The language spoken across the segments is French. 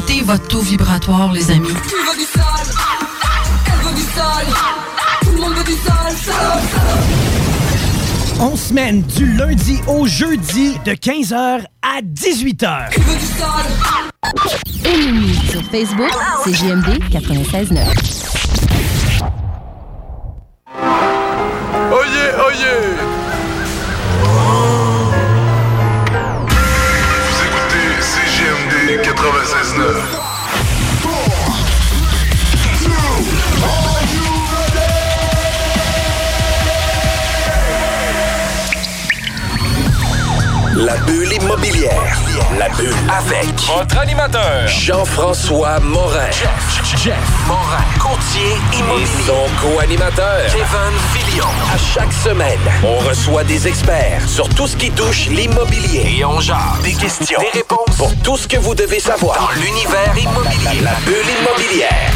augmenter votre taux vibratoire, les amis. On semaine du lundi au jeudi de 15h à 18h. Ennemi sur Facebook, c'est JMD 96.9. immobilière. La bulle avec Votre animateur, Jean-François Morin. Jeff, Jeff Morin, courtier Et immobilier. son co-animateur. Kevin Filion. À chaque semaine, on reçoit des experts sur tout ce qui touche l'immobilier. Et on jase. Des questions, des réponses Pour tout ce que vous devez savoir. dans l'univers immobilier. La bulle immobilière.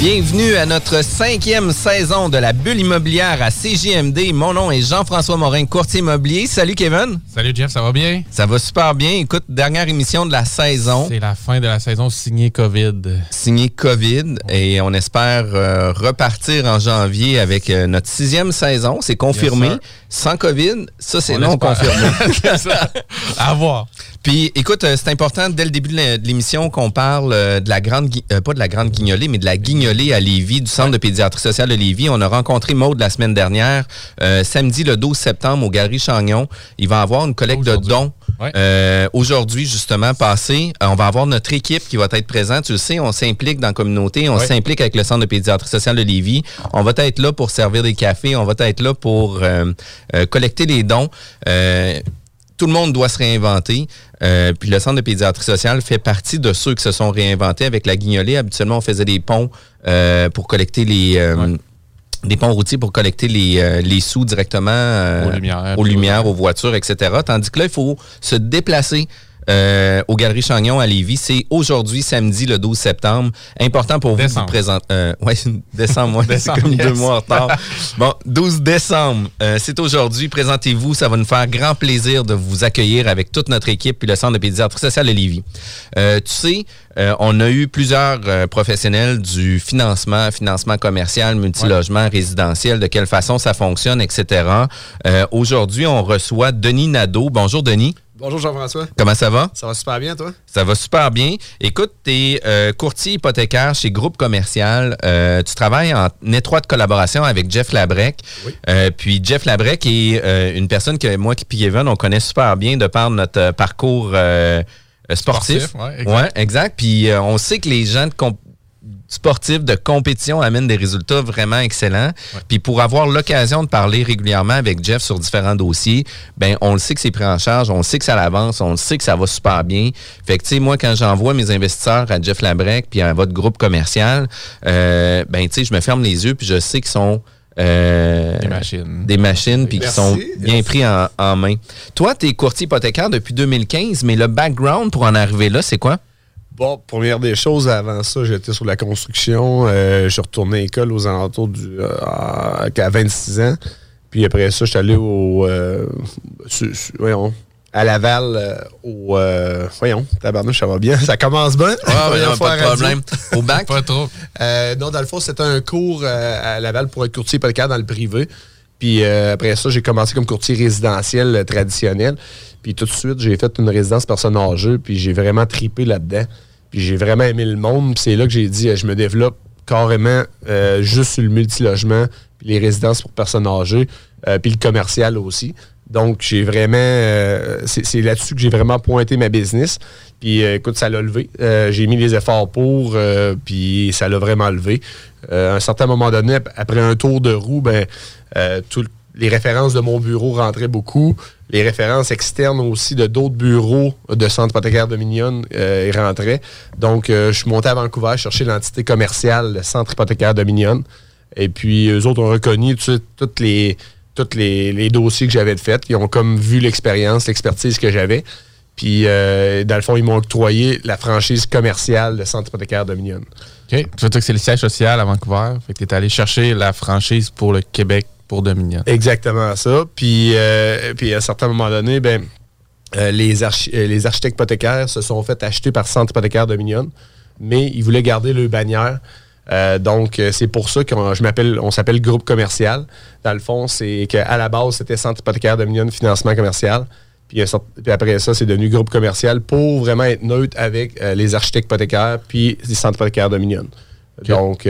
Bienvenue à notre cinquième saison de la bulle immobilière à CJMD. Mon nom est Jean-François Morin, courtier immobilier. Salut Kevin. Salut Jeff, ça va bien? Ça va super bien. Écoute, dernière émission de la saison, C'est la fin de la saison signée COVID. signée COVID, et on espère euh, repartir en janvier avec euh, notre sixième saison. C'est confirmé. Yes. Sans COVID, ça c'est On non espère. confirmé. Ça. À voir. Puis, écoute, euh, c'est important dès le début de l'é- de l'émission qu'on parle de la grande, pas de la grande guignolée, mais de la guignolée à Lévis, du Centre de pédiatrie sociale de Lévis. On a rencontré Maude la semaine dernière, euh, samedi le 12 septembre au Galerie Chagnon. Il va avoir une collecte de dons. Ouais. Euh, Aujourd'hui, justement, passé, euh, on va avoir notre équipe qui va être présente. Tu le sais, on s'implique dans la communauté, on Ouais. s'implique avec le Centre de pédiatrie sociale de Lévis. On va être là pour servir des cafés, on va être là pour euh, collecter les dons. Tout le monde doit se réinventer. Euh, puis le Centre de pédiatrie sociale fait partie de ceux qui se sont réinventés avec la guignolée. Habituellement, on faisait des ponts euh, pour collecter les... euh, Ouais. Des ponts routiers pour collecter les, les sous directement Aux lumières, aux, lumières, aux voitures, etc. Tandis que là, il faut se déplacer euh, aux Galeries Chagnon à Lévis. C'est aujourd'hui, samedi, le 12 septembre. Important pour vous de présenter. Euh, oui, décembre, moi, c'est comme yes. deux mois en retard. Bon, 12 décembre, euh, c'est aujourd'hui. Présentez-vous. Ça va nous faire grand plaisir de vous accueillir avec toute notre équipe puis le Centre de pédiatrie sociale de Lévis. Euh, tu sais, euh, on a eu plusieurs euh, professionnels du financement, financement commercial, multilogement, résidentiel, de quelle façon ça fonctionne, etc. Euh, aujourd'hui, on reçoit Denis Nadeau. Bonjour, Denis. Bonjour Jean-François. Comment ça va? Ça va super bien, toi? Ça va super bien. Écoute, tu es courtier hypothécaire chez Groupe Commercial. Euh, tu travailles en étroite collaboration avec Jeff Labrec. Oui. Euh, puis Jeff Labrec est euh, une personne que moi et Kevin, on connaît super bien de par notre euh, parcours euh, euh, sportif. Sportif, ouais, exact. Ouais, exact. Puis euh, on sait que les gens de comp- sportifs de compétition amènent des résultats vraiment excellents. Puis pour avoir l'occasion de parler régulièrement avec Jeff sur différents dossiers, ben on le sait que c'est pris en charge, on le sait que ça l'avance, on le sait que ça va super bien. Fait que tu sais moi quand j'envoie mes investisseurs à Jeff Labrec puis à votre groupe commercial, euh, ben tu sais je me ferme les yeux puis je sais qu'ils sont euh, Des machines. des machines puis qui sont bien Merci. pris en, en main. Toi, tu es courtier hypothécaire depuis 2015, mais le background pour en arriver là, c'est quoi? Bon, première des choses, avant ça, j'étais sur la construction. Euh, je suis retourné à l'école aux alentours du. euh, à à 26 ans. Puis après ça, je suis allé au. euh, su- su- voyons. À Laval, euh, au. euh, voyons, tabarnouche, ça va bien. Ça commence bien. Fois pas de problème. Au bac? Pas trop. Non, dans le fond, c'était un cours à Laval pour être courtier hypothécaire dans le privé. Puis après ça, j'ai commencé comme courtier résidentiel traditionnel. Puis tout de suite, j'ai fait une résidence personne âgée. Puis j'ai vraiment tripé là-dedans. Puis j'ai vraiment aimé le monde. Puis c'est là que j'ai dit, euh, je me développe carrément euh, juste sur le multilogement, puis les résidences pour personnes âgées, euh, puis le commercial aussi. Donc, j'ai vraiment. c'est là-dessus que j'ai vraiment pointé ma business. Puis, écoute, ça l'a levé. J'ai mis les efforts pour, puis ça l'a vraiment levé. À un certain moment donné, ap- après un tour de roue, ben, tout- les références de mon bureau rentraient beaucoup. Les références externes aussi de d'autres bureaux de Centre hypothécaire Dominion euh, rentraient. Donc, euh, je suis monté à Vancouver chercher l'entité commerciale, le Centre hypothécaire Dominion. Et puis, eux autres ont reconnu tu sais, toutes les, tous les, les dossiers que j'avais de fait. Ils ont comme vu l'expérience, l'expertise que j'avais. Puis, euh, dans le fond, ils m'ont octroyé la franchise commerciale de Centre hypothécaire Dominion. OK. Tu veux dire que c'est le siège social à Vancouver? Tu es allé chercher la franchise pour le Québec pour Dominion. Exactement ça. Puis, euh, puis à un certain moment donné, ben, euh, les, archi- euh, les architectes hypothécaires se sont fait acheter par Centre hypothécaire Dominion, mais ils voulaient garder le bannière. Euh, donc, c'est pour ça qu'on je m'appelle, on s'appelle groupe commercial. Dans le fond, c'est qu'à la base, c'était Centre hypothécaire Dominion Financement commercial. Puis, après ça, c'est devenu groupe commercial pour vraiment être neutre avec les architectes hypothécaires puis les centres hypothécaires Dominion. Donc,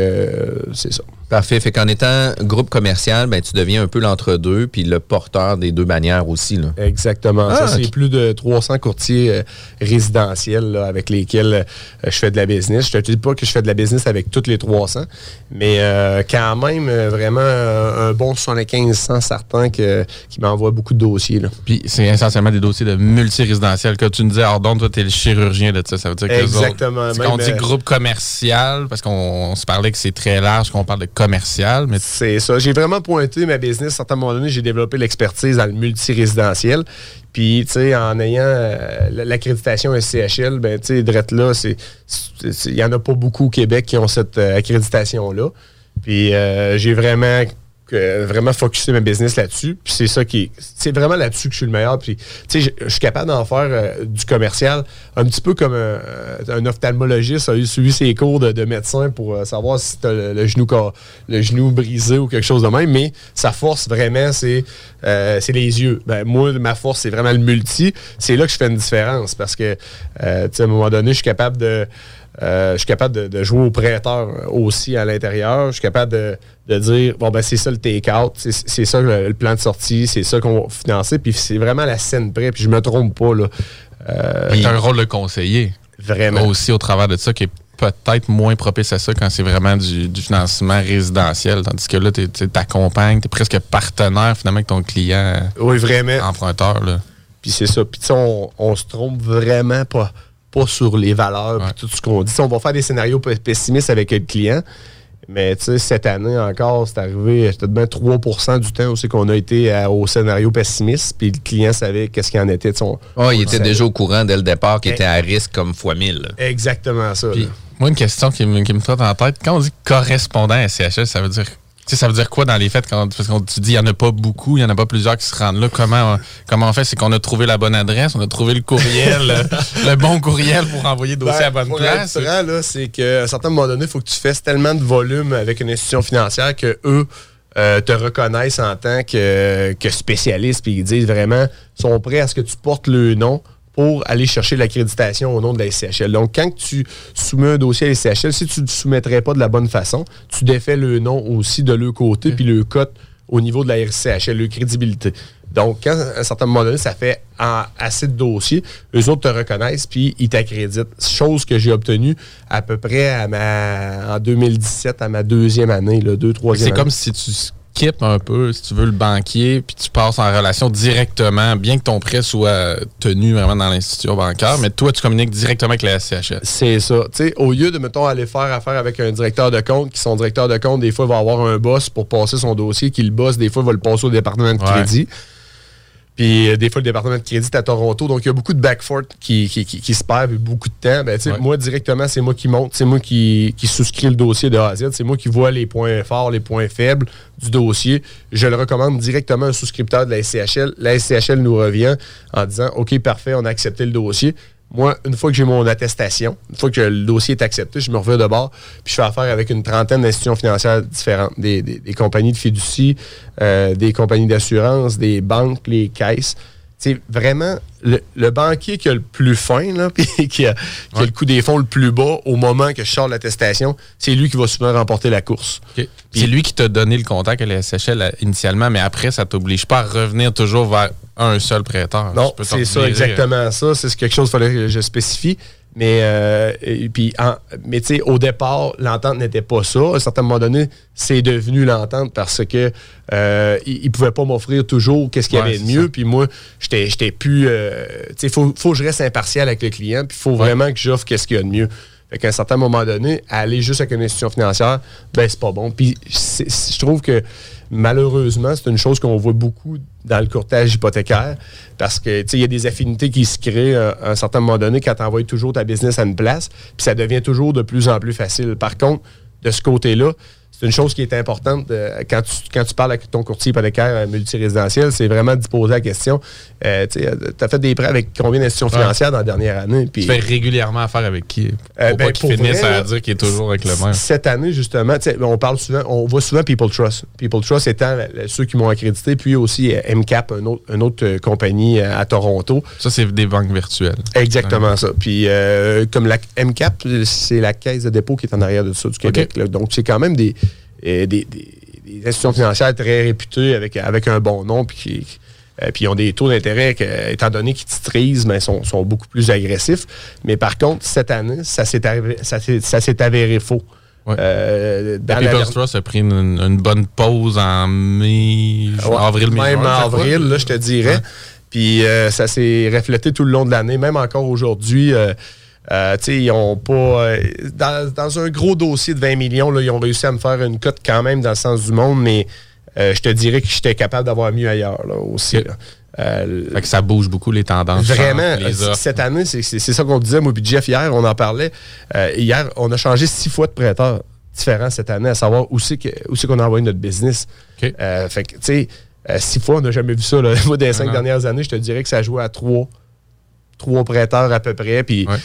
c'est ça. Parfait. Fait qu'en étant groupe commercial, ben, tu deviens un peu l'entre-deux, puis le porteur des deux bannières aussi. Là. Exactement. Ah, ça, c'est plus de 300 courtiers euh, résidentiels là, avec lesquels euh, je fais de la business. Je te dis pas que je fais de la business avec toutes les 300, mais euh, quand même, vraiment euh, un bon 75 certains que, qui m'envoient beaucoup de dossiers. Là. Puis c'est essentiellement des dossiers de multirésidentiel. Quand tu nous dis, Ardon, toi, t'es le chirurgien de ça. Ça veut dire que Exactement. autres- quand on dit groupe commercial, parce qu'on on se parlait que c'est très large, qu'on parle de commercial, mais C'est ça. J'ai vraiment pointé ma business. À un certain moment donné, j'ai développé l'expertise dans le multirésidentiel. Puis, tu sais, en ayant euh, l'accréditation SCHL, ben, tu sais, drette là, il n'y en a pas beaucoup au Québec qui ont cette euh, accréditation-là. Puis, euh, j'ai vraiment vraiment focusé ma business là-dessus. Puis c'est ça qui est- c'est vraiment là-dessus que je suis le meilleur. Puis tu sais, je- suis capable d'en faire euh, du commercial un petit peu comme un, un ophtalmologiste a suivi ses cours de, de médecin pour euh, savoir si tu as le, le genou le genou brisé ou quelque chose de même. Mais sa force vraiment c'est euh, les yeux. Ben, moi ma force c'est vraiment le multi. C'est là que je fais une différence parce que euh, tu sais, à un moment donné je suis capable de euh, je suis capable de, de jouer au prêteur aussi à l'intérieur. Je suis capable de, de dire, bon, ben c'est ça le take-out, c'est ça le, le plan de sortie, c'est ça qu'on va financer, puis c'est vraiment la scène près, puis je me trompe pas, là. Euh, tu as un rôle de conseiller. Vraiment. Aussi au travers de ça, qui est peut-être moins propice à ça quand c'est vraiment du, du financement résidentiel. Tandis que là, tu t'accompagnes, tu es presque partenaire finalement avec ton client oui, vraiment. emprunteur. Là. Puis c'est ça. Puis tu sais, on, on se trompe vraiment pas, pas sur les valeurs puis tout ce qu'on dit. On va faire des scénarios pe- pessimistes avec le client. Mais tu sais, cette année encore, c'est arrivé peut-être bien 3% du temps aussi qu'on a été à- au scénario pessimiste. Puis le client savait qu'est-ce qu'il en était de son. Oh, il était savait. déjà au courant dès le départ qu'il Eh. était à risque comme fois 1000. là. Exactement ça. Moi, une question qui, me- qui me trotte en tête. Quand on dit correspondant à SCHL, ça veut dire. Sais, ça veut dire quoi dans les faits? Quand, parce qu'on tu dis il n'y en a pas beaucoup, il n'y en a pas plusieurs qui se rendent là. Comment, on- comment on fait? C'est qu'on a trouvé la bonne adresse, on a trouvé le courriel, le, le bon courriel pour envoyer le dossier Ben, à la bonne place. c'est qu'à un certain moment donné, il faut que tu fasses tellement de volume avec une institution financière que eux euh, te reconnaissent en tant que, que spécialiste, puis ils disent vraiment, sont prêts à ce que tu portes le nom pour aller chercher l'accréditation au nom de la SCHL. Donc, quand tu soumets un dossier à la SCHL, si tu ne le soumettrais pas de la bonne façon, tu défais le nom aussi de leur côté, puis le cote au niveau de la RCHL, leur crédibilité. Donc, quand à un certain moment donné, ça fait en- assez de dossiers, eux autres te reconnaissent puis ils t'accréditent. Chose que j'ai obtenue à peu près à ma, en 2017, à ma deuxième année, là, deux, troisième C'est comme si tu un peu, si tu veux, le banquier, puis tu passes en relation directement, bien que ton prêt soit tenu vraiment dans l'institution bancaire, mais toi, tu communiques directement avec la SCHL. C'est ça. Tu sais, au lieu de, mettons, aller faire affaire avec un directeur de compte, qui son directeur de compte, des fois, va avoir un boss pour passer son dossier, qui le boss, des fois, va le passer au département de Ouais. Puis euh, des fois, le département de crédit est à Toronto. Donc, il y a beaucoup de backfort qui, qui, qui- qui se perd, beaucoup de temps. Ben, Ouais. Moi, directement, c'est moi qui monte, c'est moi qui, qui souscris le dossier de A à Z. C'est moi qui vois les points forts, les points faibles du dossier. Je le recommande directement à un souscripteur de la SCHL. La SCHL nous revient en disant OK, parfait, on a accepté le dossier. Moi, une fois que j'ai mon attestation, une fois que le dossier est accepté, je me reviens de bord, puis je fais affaire avec une trentaine d'institutions financières différentes, des, compagnies de fiducie, euh, des compagnies d'assurance, des banques, les caisses. C'est vraiment le, le banquier qui a le plus fin, là, puis qui a, qui a le coût des fonds le plus bas au moment que je sors l'attestation, c'est lui qui va souvent remporter la course. C'est lui qui t'a donné le contact à la SCHL euh, initialement, mais après, ça t'oblige pas à revenir toujours vers un seul prêteur. Non, c'est ça, exactement ça. C'est quelque chose qu'il fallait que je spécifie. Mais, euh, et puis, en- mais tu sais, au départ, l'entente n'était pas ça. À un certain moment donné, c'est devenu l'entente parce que euh, il, il pouvait pas m'offrir toujours qu'est-ce qu'il y Ouais, avait de mieux. ça. Puis moi, j'étais, j'étais plus. euh, tu sais, faut, faut que je reste impartial avec le client. Puis il faut vraiment que j'offre qu'est-ce qu'il y a de mieux. Fait qu'à un certain moment donné, aller juste avec une institution financière, ben c'est pas bon. Puis je trouve que malheureusement, c'est une chose qu'on voit beaucoup dans le courtage hypothécaire parce que il y a des affinités qui se créent euh, à un certain moment donné quand tu envoies toujours ta business à une place, puis ça devient toujours de plus en plus facile. Par contre, de ce côté-là, c'est une chose qui est importante euh, quand, tu, quand tu parles avec ton courtier hypothécaire euh, multirésidentiel, c'est vraiment d'y poser la question. Euh, tu as fait des prêts avec combien d'institutions Ouais. financières dans la dernière année? Puis, Tu fais régulièrement affaire avec qui? Pour pas ben, qu'il finisse vrai, à dire qu'il est toujours avec le même. Cette année, justement, on parle souvent, on voit souvent People Trust. People Trust étant ceux qui m'ont accrédité, puis aussi MCAP, une autre, une autre compagnie à Toronto. Ça, c'est des banques virtuelles. Exactement ça. Puis comme la MCAP, c'est la caisse de dépôt qui est en arrière de ça du Québec. là. Donc c'est quand même des, des, des- des institutions financières très réputées avec, avec un bon nom, puis qui euh, puis ils ont des taux d'intérêt, que, étant donné qu'ils titrisent, mais sont, sont beaucoup plus agressifs. Mais par contre, cette année, ça s'est avéré, ça s'est- ça s'est avéré faux. Ouais. Euh, dans la People's dernière- Trust a pris une, une bonne pause en mai, Ouais, avril, mai, Même en avril, là, je te dirais. Puis euh, ça s'est reflété tout le long de l'année, même encore aujourd'hui. Euh, ils ont pas. euh, dans, dans un gros dossier de 20 millions, là, ils ont réussi à me faire une cote quand même dans le sens du monde, mais euh, je te dirais que j'étais capable d'avoir mieux ailleurs là, aussi. Là. Euh, Fait que ça bouge beaucoup les tendances. Vraiment, les cette année, c'est ça qu'on disait, moi Jeff, hier, on en parlait. Hier, on a changé six fois de prêteurs différents cette année, à savoir où c'est qu'on a envoyé notre business. Fait que, tu sais, six fois, on n'a jamais vu ça. Là. Moi, dans les cinq dernières années, je te dirais que ça jouait à trois. Trois prêteurs à peu près. Puis Ouais.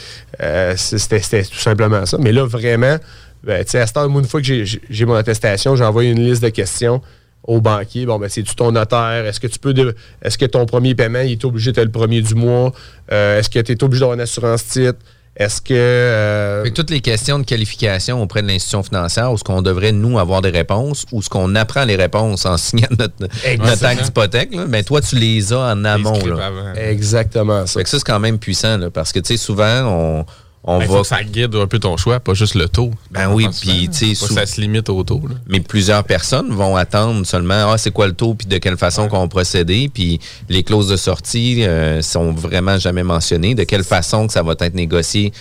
euh, c'était tout simplement ça. Mais là, vraiment, ben, tu sais, à heure, moi, une fois que j'ai- mon attestation, j'ai envoyé une liste de questions au banquier. Bon, ben, c'est-tu ton notaire? Est-ce que tu peux. Est-ce que ton premier paiement, il est obligé d'être le premier du mois? Euh, Est-ce que tu es obligé d'avoir une assurance titre? Est-ce que. euh, Fait que toutes les questions de qualification auprès de l'institution financière, où ce qu'on devrait, nous, avoir des réponses, ou ce qu'on apprend les réponses en signant notre, notre acte d'hypothèque, là, ben toi, tu les as en amont. Là. Exactement ça. Fait que ça, c'est quand même puissant, là, parce que, tu sais, souvent, on, on Ben, va... faut que ça guide un peu ton choix, pas juste le taux. Ben oui, puis, tu sais, ça se limite au taux. là. Mais plusieurs personnes vont attendre seulement ah c'est quoi le taux puis de quelle façon qu'on va procéder puis les clauses de sortie euh, sont vraiment jamais mentionnées de quelle façon que ça va être négocié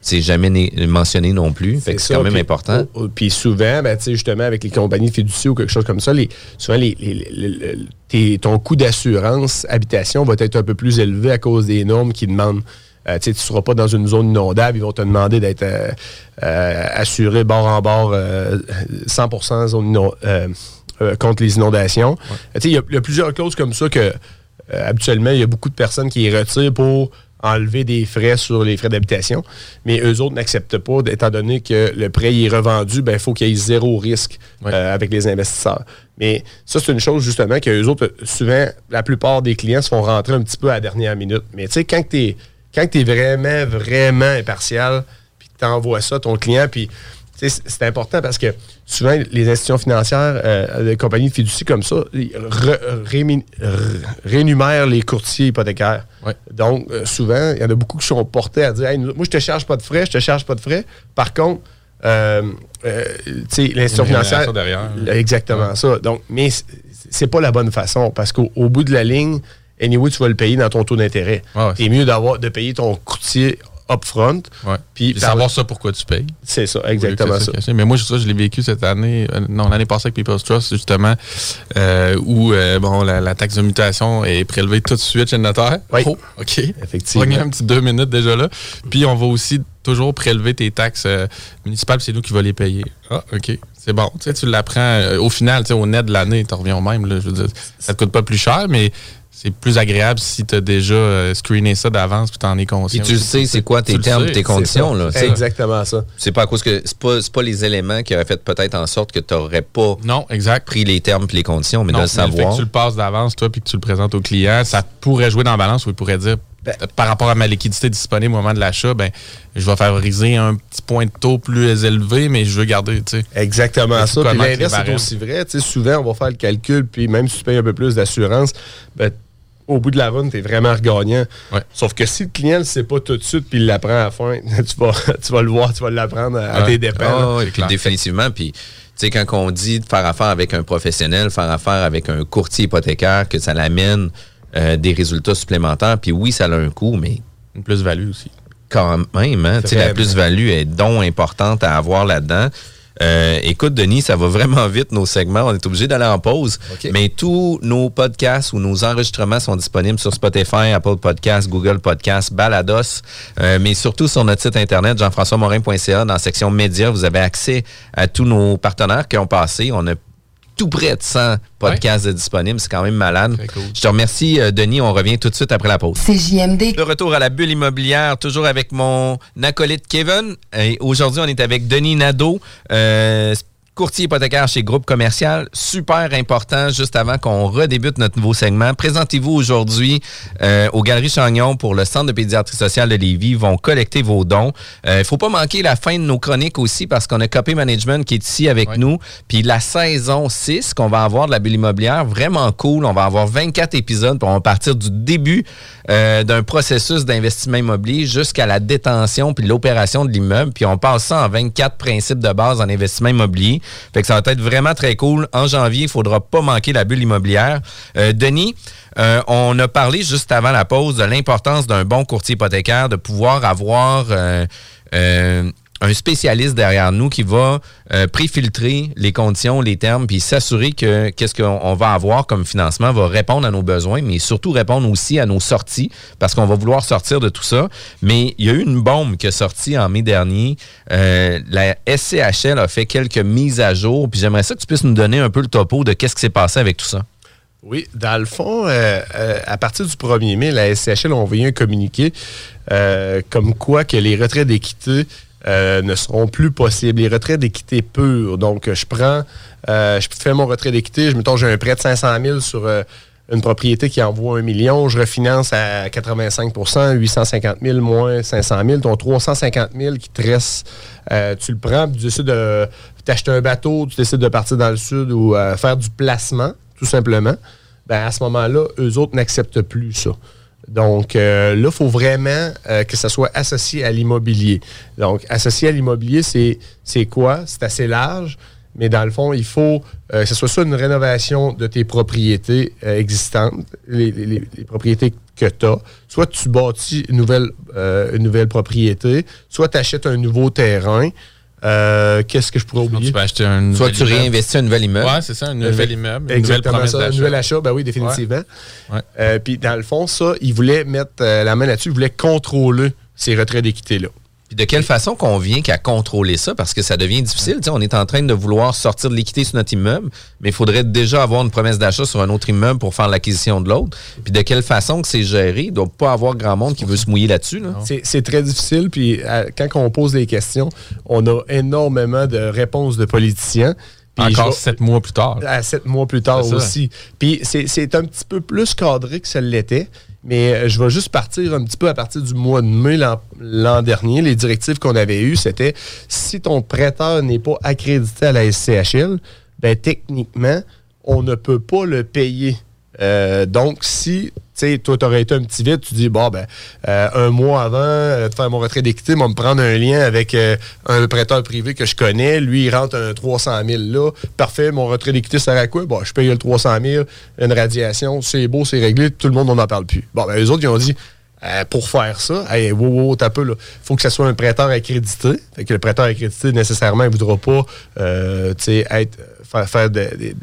c'est jamais né- mentionné non plus fait que c'est quand même puis- important Puis souvent, ben, tu sais, justement, avec les compagnies fiduciaires ou quelque chose comme ça, les, souvent, les, les- les- les- tes- ton coût d'assurance habitation va être un peu plus élevé à cause des normes qui demandent. Euh, tu ne seras pas dans une zone inondable, ils vont te demander d'être euh, euh, assuré bord en bord euh, 100% zone contre les inondations. Il y, a- il y a plusieurs clauses comme ça que habituellement, il y a beaucoup de personnes qui les retirent pour enlever des frais sur les frais d'habitation, mais eux autres n'acceptent pas, étant donné que le prêt est revendu, ben, il faut qu'il y ait zéro risque euh, avec les investisseurs. Mais ça, c'est une chose justement que eux autres, souvent, la plupart des clients se font rentrer un petit peu à la dernière minute. Mais tu sais, quand tu es, quand t'es vraiment, vraiment impartial, puis que tu envoies ça à ton client, puis tu c'est important parce que souvent, les institutions financières, euh, les compagnies de fiducie comme ça, rémunèrent les courtiers hypothécaires. Ouais. Donc, euh, souvent, il y en a beaucoup qui sont portés à dire Hey, Moi, je te charge pas de frais, je te charge pas de frais. Par contre, euh, euh, tu sais, l'institution financière. derrière. Exactement ça. Donc, mais c'est pas la bonne façon parce qu'au au bout de la ligne, anyway, tu vas le payer dans ton taux d'intérêt. Ouais. C'est mieux d'avoir de payer ton courtier upfront. Ouais. Puis savoir ça pourquoi tu payes. C'est ça, exactement ça. Mais moi, je- ça, je l'ai vécu cette année, euh, non, l'année passée avec People's Trust, justement, euh, où euh, bon, la, la taxe de mutation est prélevée tout de suite chez le notaire. Oui. Oh, OK. Effectivement. Prenez un petit deux minutes déjà là. Puis on va aussi toujours prélever tes taxes municipales, puis c'est nous qui va les payer. Ah, OK. C'est bon. Tu sais, tu l'apprends au final, tu sais, au net de l'année, tu reviens au même. Là, je veux dire, ça te coûte pas plus cher, mais c'est plus agréable si tu as déjà euh, screené ça d'avance puis tu en es conscient. puis tu le sais c'est quoi tes Tu le termes sais, tes c'est conditions là sais. Exactement ça. c'est pas à cause que c'est pas c'est pas les éléments qui auraient fait peut-être en sorte que tu n'aurais pas Non, exact. pris les termes puis les conditions mais Non, de le mais fait savoir que tu le passes d'avance, toi, puis que tu le présentes au client, ça pourrait jouer dans la balance où il pourrait dire, Ben- par rapport à ma liquidité disponible au moment de l'achat, ben, je vais favoriser un petit point de taux plus élevé, mais je veux garder, tu sais. Exactement Fait ça. Puis l'inverse, c'est aussi vrai. Tu sais, souvent, on va faire le calcul, puis même si tu payes un peu plus d'assurance, ben, au bout de la run, tu es vraiment regagnant. Ouais. Sauf que si le client ne le sait pas tout de suite, puis il l'apprend à la fin, tu vas, tu vas le voir, tu vas l'apprendre à, à Ouais. tes dépens. Ah, puis clair. définitivement. Puis, tu sais, quand on dit de faire affaire avec un professionnel, faire affaire avec un courtier hypothécaire, que ça l'amène euh, des résultats supplémentaires, puis oui, ça a un coût, mais Une plus-value aussi. quand même. Hein? Tu sais, La plus-value est donc importante à avoir là-dedans. Euh, écoute, Denis, ça va vraiment vite nos segments. On est obligé d'aller en pause. OK. Mais tous nos podcasts ou nos enregistrements sont disponibles sur Spotify, Apple Podcasts, Google Podcasts, Balados, euh, mais surtout sur notre site internet jean-françois-morin.ca. Dans la section médias, vous avez accès à tous nos partenaires qui ont passé. On a tout près de 100 podcasts de disponibles. C'est quand même malade. Très cool. Je te remercie, euh, Denis. On revient tout de suite après la pause. CJMD. De retour à la bulle immobilière, toujours avec mon acolyte Kevin. Et aujourd'hui, on est avec Denis Nadeau, euh, courtier hypothécaire chez Groupe Commercial. Super important, juste avant qu'on redébute notre nouveau segment. Présentez-vous aujourd'hui euh, aux Galeries Chagnon pour le Centre de pédiatrie sociale de Lévis. Ils vont collecter vos dons. Il ne faut pas manquer la fin de nos chroniques aussi parce qu'on a Copy Management qui est ici avec nous. Puis la saison 6 qu'on va avoir de la bulle immobilière, vraiment cool. On va avoir 24 épisodes. Puis on va partir du début euh, d'un processus d'investissement immobilier jusqu'à la détention puis l'opération de l'immeuble. Puis on passe ça en 24 principes de base en investissement immobilier. Fait que ça va être vraiment très cool. En janvier, il faudra pas manquer la bulle immobilière. Euh, Denis, euh, on a parlé juste avant la pause de l'importance d'un bon courtier hypothécaire, de pouvoir avoir euh, euh, un spécialiste derrière nous qui va euh, préfiltrer les conditions, les termes, puis s'assurer que qu'est-ce qu'on on va avoir comme financement va répondre à nos besoins, mais surtout répondre aussi à nos sorties, parce qu'on va vouloir sortir de tout ça. Mais il y a eu une bombe qui est sortie en mai dernier. Euh, la SCHL a fait quelques mises à jour, puis j'aimerais ça que tu puisses nous donner un peu le topo de qu'est-ce qui s'est passé avec tout ça. Oui, dans le fond, euh, à partir du 1er mai, la SCHL a envoyé un communiqué comme quoi que les retraits d'équité euh, ne seront plus possibles. Les retraits d'équité purs. Donc, je prends, euh, je fais mon retrait d'équité, je mettons, j'ai un prêt de 500 000 sur euh, une propriété qui envoie un million, je refinance à 85% 850 000 moins 500 000, ton 350 000 qui te reste, tu le prends, puis tu décides de t'acheter un bateau, tu décides de partir dans le sud ou faire du placement, tout simplement. Ben, à ce moment-là, eux autres n'acceptent plus ça. Donc euh, là, il faut vraiment euh, que ça soit associé à l'immobilier. Donc, associé à l'immobilier, c'est quoi? C'est assez large, mais dans le fond, il faut euh, que ce soit soit une rénovation de tes propriétés existantes, les, propriétés que tu as, soit tu bâtis une nouvelle, une nouvelle propriété, soit tu achètes un nouveau terrain. Euh, Qu'est-ce que je pourrais oublier? tu peux acheter un Soit tu immeuble. réinvestis un nouvel immeuble. Ouais, c'est ça, un nouvel immeuble, une nouvelle Exactement ça, un nouvel achat, ben oui, définitivement. Ouais. Euh, Puis dans le fond, ça, ils voulaient mettre euh, la main là-dessus, ils voulaient contrôler ces retraits d'équité-là. Puis de quelle façon qu'on vient qu'à contrôler ça? Parce que ça devient difficile. On est en train de vouloir sortir de l'équité sur notre immeuble, mais il faudrait déjà avoir une promesse d'achat sur un autre immeuble pour faire l'acquisition de l'autre. Puis de quelle façon que c'est géré? Il ne doit pas avoir grand monde qui veut se mouiller là-dessus. Là. C'est très difficile, puis euh, quand on pose des questions, on a énormément de réponses de politiciens. Puis Encore sept mois plus tard. à sept mois plus tard aussi. Puis c'est c'est un petit peu plus cadré que ça l'était. Mais euh, je vais juste partir un petit peu à partir du mois de mai l'an dernier. Les directives qu'on avait eues, c'était si ton prêteur n'est pas accrédité à la SCHL, ben techniquement, on ne peut pas le payer. Euh, donc, si sais, toi, tu aurais été un petit vite, tu dis, bon, ben, euh, un mois avant euh, de faire mon retrait d'équité, moi, me prendre un lien avec un prêteur privé que je connais. Lui, il rentre un 300 000 là. Parfait, mon retrait d'équité sert à quoi? Bon, je paye le 300 000, une radiation, c'est beau, c'est réglé, tout le monde, on n'en parle plus. Bon, ben, les autres, ils ont dit, pour faire ça, hey, wow, wow, t'as peu. Faut que ça soit un prêteur accrédité. Fait que le prêteur accrédité, nécessairement, il voudra pas, tu sais, être, faire, faire de, de,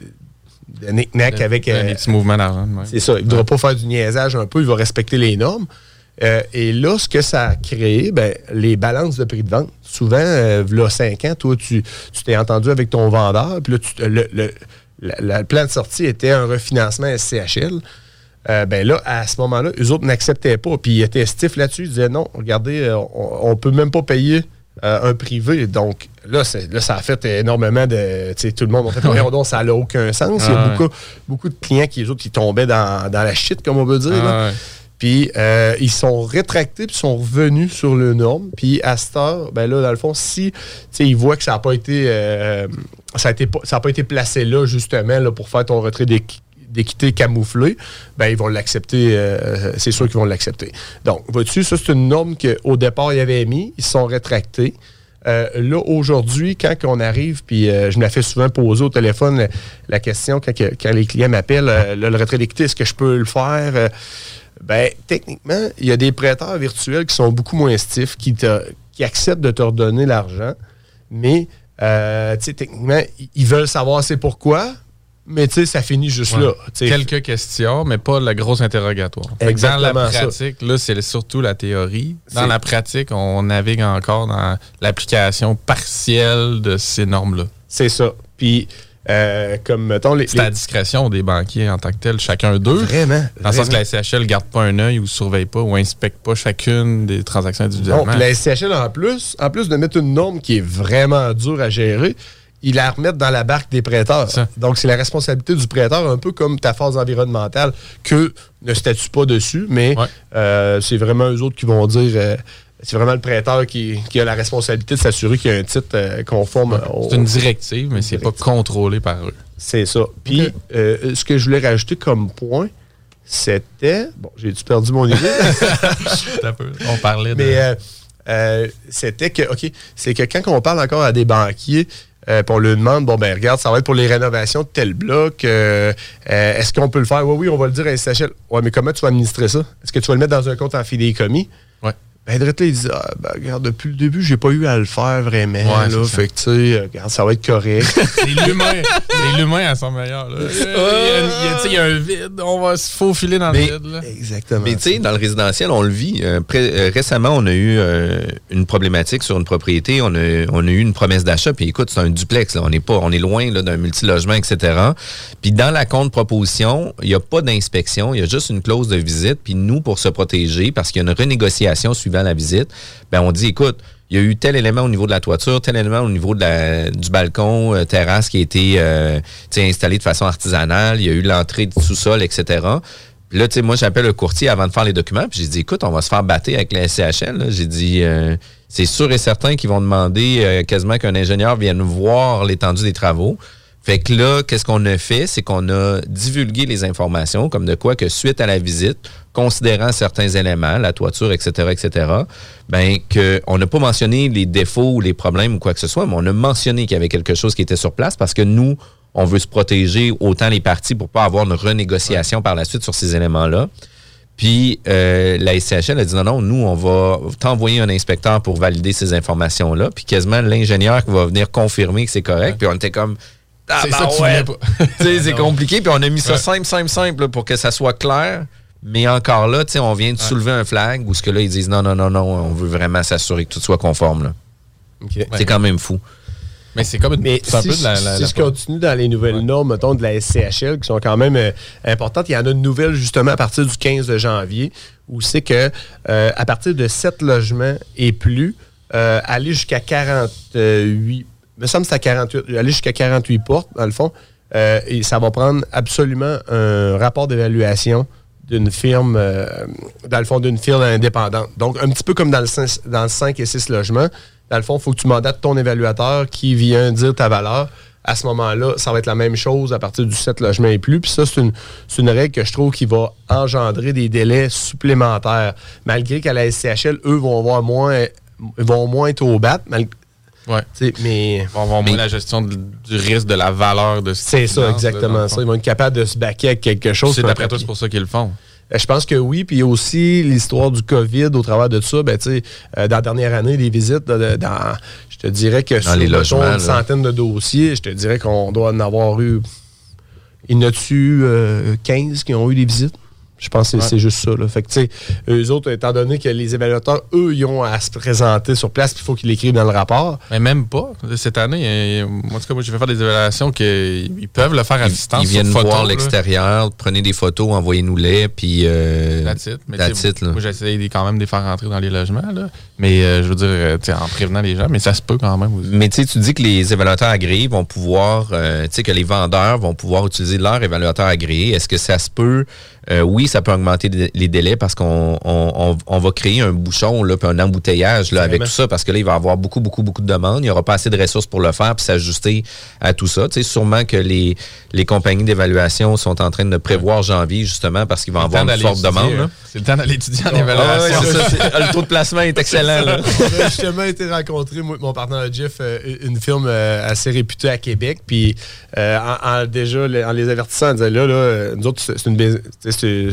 de avec. euh, Des petits mouvements d'argent. ouais. c'est ça. Il ne voudra pas faire du niaisage un peu, il va respecter les normes. Euh, et là, ce que ça a créé, ben, les balances de prix de vente. Souvent, euh, là, 5 ans, toi, tu tu t'es entendu avec ton vendeur, puis là, tu- le, le- la- la- le plan de sortie était un refinancement SCHL. Euh, ben là, à ce moment-là, eux autres n'acceptaient pas. Puis ils étaient stifs là-dessus. Ils disaient non, regardez, euh, on, on peut même pas payer euh, un privé. Donc là, ça a fait énormément de. Tout le monde a fait voyons donc, ça n'a aucun sens. Il y a ouais. beaucoup, beaucoup de clients qui, autres, qui tombaient dans, dans la shit, comme on veut dire. Ah ouais. Puis euh, ils sont rétractés puis sont revenus sur le norme. Puis à cette heure, ben là, dans le fond, si ils voient que ça n'a pas été euh, ça pas- été placé là, justement, là, pour faire ton retrait d'équ- d'équité camouflé, ben ils vont l'accepter. euh, c'est sûr qu'ils vont l'accepter. Donc, vois-tu, ça, c'est une norme qu'au départ, ils avaient mis, ils sont rétractés. Euh, là, aujourd'hui, quand on arrive, puis euh, je me la fais souvent poser au téléphone la, question quand, quand les clients m'appellent, là, le retrait d'équité, est-ce que je peux le faire? Ben, techniquement, il y a des prêteurs virtuels qui sont beaucoup moins stiffs, qui, qui acceptent de te redonner l'argent, mais, techniquement, ils veulent savoir c'est pourquoi, mais tu sais, ça finit juste Ouais. là. Quelques questions, mais pas le gros interrogatoire. Exactement Dans la ça. pratique, là, c'est surtout la théorie. Dans la pratique, on navigue encore dans l'application partielle de ces normes-là. C'est ça. Puis, euh, comme, mettons, les... C'est la discrétion des banquiers en tant que tel, chacun d'eux. Vraiment. Dans le sens que la SCHL ne garde pas un œil ou surveille pas ou inspecte pas chacune des transactions individuellement. Puis la SCHL, en plus, en plus de mettre une norme qui est vraiment dure à gérer, ils la remettent dans la barque des prêteurs. Ça. Donc, c'est la responsabilité du prêteur, un peu comme ta phase environnementale, que ne statuent pas dessus, mais Ouais. euh, c'est vraiment eux autres qui vont dire. euh, c'est vraiment le prêteur qui, qui a la responsabilité de s'assurer qu'il y a un titre euh, conforme au. C'est une directive, mais c'est pas contrôlé par eux. C'est ça. Puis, ce que je voulais rajouter comme point, c'était. Bon, j'ai-tu perdu mon idée? On parlait de. Mais euh, c'était que, OK, c'est que quand on parle encore à des banquiers, euh, on leur demande, bon, ben regarde, ça va être pour les rénovations de tel bloc, euh, euh, est-ce qu'on peut le faire? Oui, oui, on va le dire à SHL. Ouais, mais comment tu vas administrer ça? Est-ce que tu vas le mettre dans un compte en fidéicommis? Ouais. Ben, Drette, là, il dit, ah, ben, regarde, depuis le début, j'ai pas eu à le faire vraiment. Ouais, là, fait que, tu sais, euh, regarde, ça va être correct. C'est l'humain. C'est l'humain à son meilleur. là. Il y a- il y a- tu sais, il y a un vide. On va se faufiler dans Mais- le vide. Là. Exactement. Mais tu sais, dans le résidentiel, on le vit. Euh, pré- euh, récemment, on a eu euh, une problématique sur une propriété. On a, on a eu une promesse d'achat. Puis écoute, c'est un duplex. Là. On est pas, on est loin là, d'un multilogement, etc. Puis dans la compte proposition, il n'y a pas d'inspection. Il y a juste une clause de visite. Puis nous, pour se protéger, parce qu'il y a une renégociation la visite, ben on dit, écoute, il y a eu tel élément au niveau de la toiture, tel élément au niveau de du balcon, euh, terrasse qui a été euh, installé de façon artisanale. Il y a eu l'entrée du sous-sol, etc. Là, tu sais, moi, j'appelle le courtier avant de faire les documents. Puis j'ai dit, écoute, on va se faire battre avec la SCHL. J'ai dit, euh, c'est sûr et certain qu'ils vont demander quasiment qu'un ingénieur vienne voir l'étendue des travaux. Fait que là, qu'est-ce qu'on a fait? C'est qu'on a divulgué les informations, comme de quoi que suite à la visite, considérant certains éléments, la toiture, etc., etc., ben, qu'on n'a pas mentionné les défauts ou les problèmes ou quoi que ce soit, mais on a mentionné qu'il y avait quelque chose qui était sur place parce que nous, on veut se protéger autant les parties pour pas avoir une renégociation par la suite sur ces éléments-là. Puis euh, la SCHL a dit non, non, nous, on va t'envoyer un inspecteur pour valider ces informations-là. Puis quasiment l'ingénieur qui va venir confirmer que c'est correct. Puis on était comme. Ah, C'est ben ça que tu ouais. voulais pas. Tu sais, c'est compliqué. Puis on a mis ça simple, simple, simple là, pour que ça soit clair. Mais encore là, tu sais, on vient de soulever un flag où ce que là, ils disent non, non, non, non, on veut vraiment s'assurer que tout soit conforme. là. C'est quand même fou. Mais c'est comme une, Mais c'est un si, peu de la. la- si la- je continue dans les nouvelles normes, mettons, de la SCHL, qui sont quand même euh, importantes, il y en a une nouvelle justement à partir du 15 de janvier, où c'est que euh, à partir de 7 logements et plus, euh, aller jusqu'à 48, me semble que c'est à 48, aller jusqu'à 48 portes, dans le fond, euh, et ça va prendre absolument un rapport d'évaluation d'une firme, euh, dans le fond, d'une firme indépendante. Donc, un petit peu comme dans le, 5, dans le 5 et 6 logements, dans le fond, il faut que tu mandates ton évaluateur qui vient dire ta valeur. À ce moment-là, ça va être la même chose à partir du 7 logements et plus. Puis ça, c'est une, une règle que je trouve qui va engendrer des délais supplémentaires. Malgré qu'à la SCHL, eux vont avoir moins, vont moins être au bat. Ouais. mais On va avoir moins la gestion de- du risque de la valeur de ce c'est qu'ils ça, là, exactement ça. Ils vont être capables de se baquer avec quelque chose. C'est d'après toi, c'est pour ça qu'ils le font. Euh, Je pense que oui. Puis aussi l'histoire du COVID au travers de ça. Ben, tu sais, euh, dans la dernière année, les visites, de- dans, je te dirais que sur les là. une centaine de dossiers, je te dirais qu'on doit en avoir eu. Il y en a-tu euh, 15 qui ont eu des visites? Je pense que c'est- Ouais. juste ça. Là. Fait que, tu sais, eux autres, étant donné que les évaluateurs, eux, ils ont à se présenter sur place, puis il faut qu'ils l'écrivent dans le rapport. Mais même pas. Cette année, euh, moi, en tout cas, moi, j'ai fait faire des évaluations qu'ils peuvent le faire à distance. Ils viennent photo, voir l'extérieur, prenez des photos, envoyez-nous-les, puis... Euh. Mais sais, it, là. Moi, j'essaie quand même de les faire rentrer dans les logements. Là. Mais euh, je veux dire, euh, en prévenant les gens, mais ça se peut quand même aussi. Mais tu dis que les évaluateurs agréés vont pouvoir, euh, tu sais, que les vendeurs vont pouvoir utiliser leur évaluateur agréé. Est-ce que ça se peut? Euh, oui, ça peut augmenter les- délais parce qu'on on, on- on va créer un bouchon, là, puis un embouteillage là, avec tout ça, parce que là, il va y avoir beaucoup, beaucoup, beaucoup de demandes. Il n'y aura pas assez de ressources pour le faire, puis s'ajuster à tout ça. Tu sais, sûrement que les, les compagnies d'évaluation sont en train de prévoir janvier, justement, parce qu'ils vont avoir une forte demande. euh, C'est le temps d'aller étudier en Ah ouais, évaluation. ça, le taux de placement est excellent. là. On a justement été rencontrer, moi, mon partenaire Jeff, euh, une firme euh, assez réputée à Québec. Puis, euh, en, en- déjà, en les avertissant, on disait là, là, nous autres, c'est une,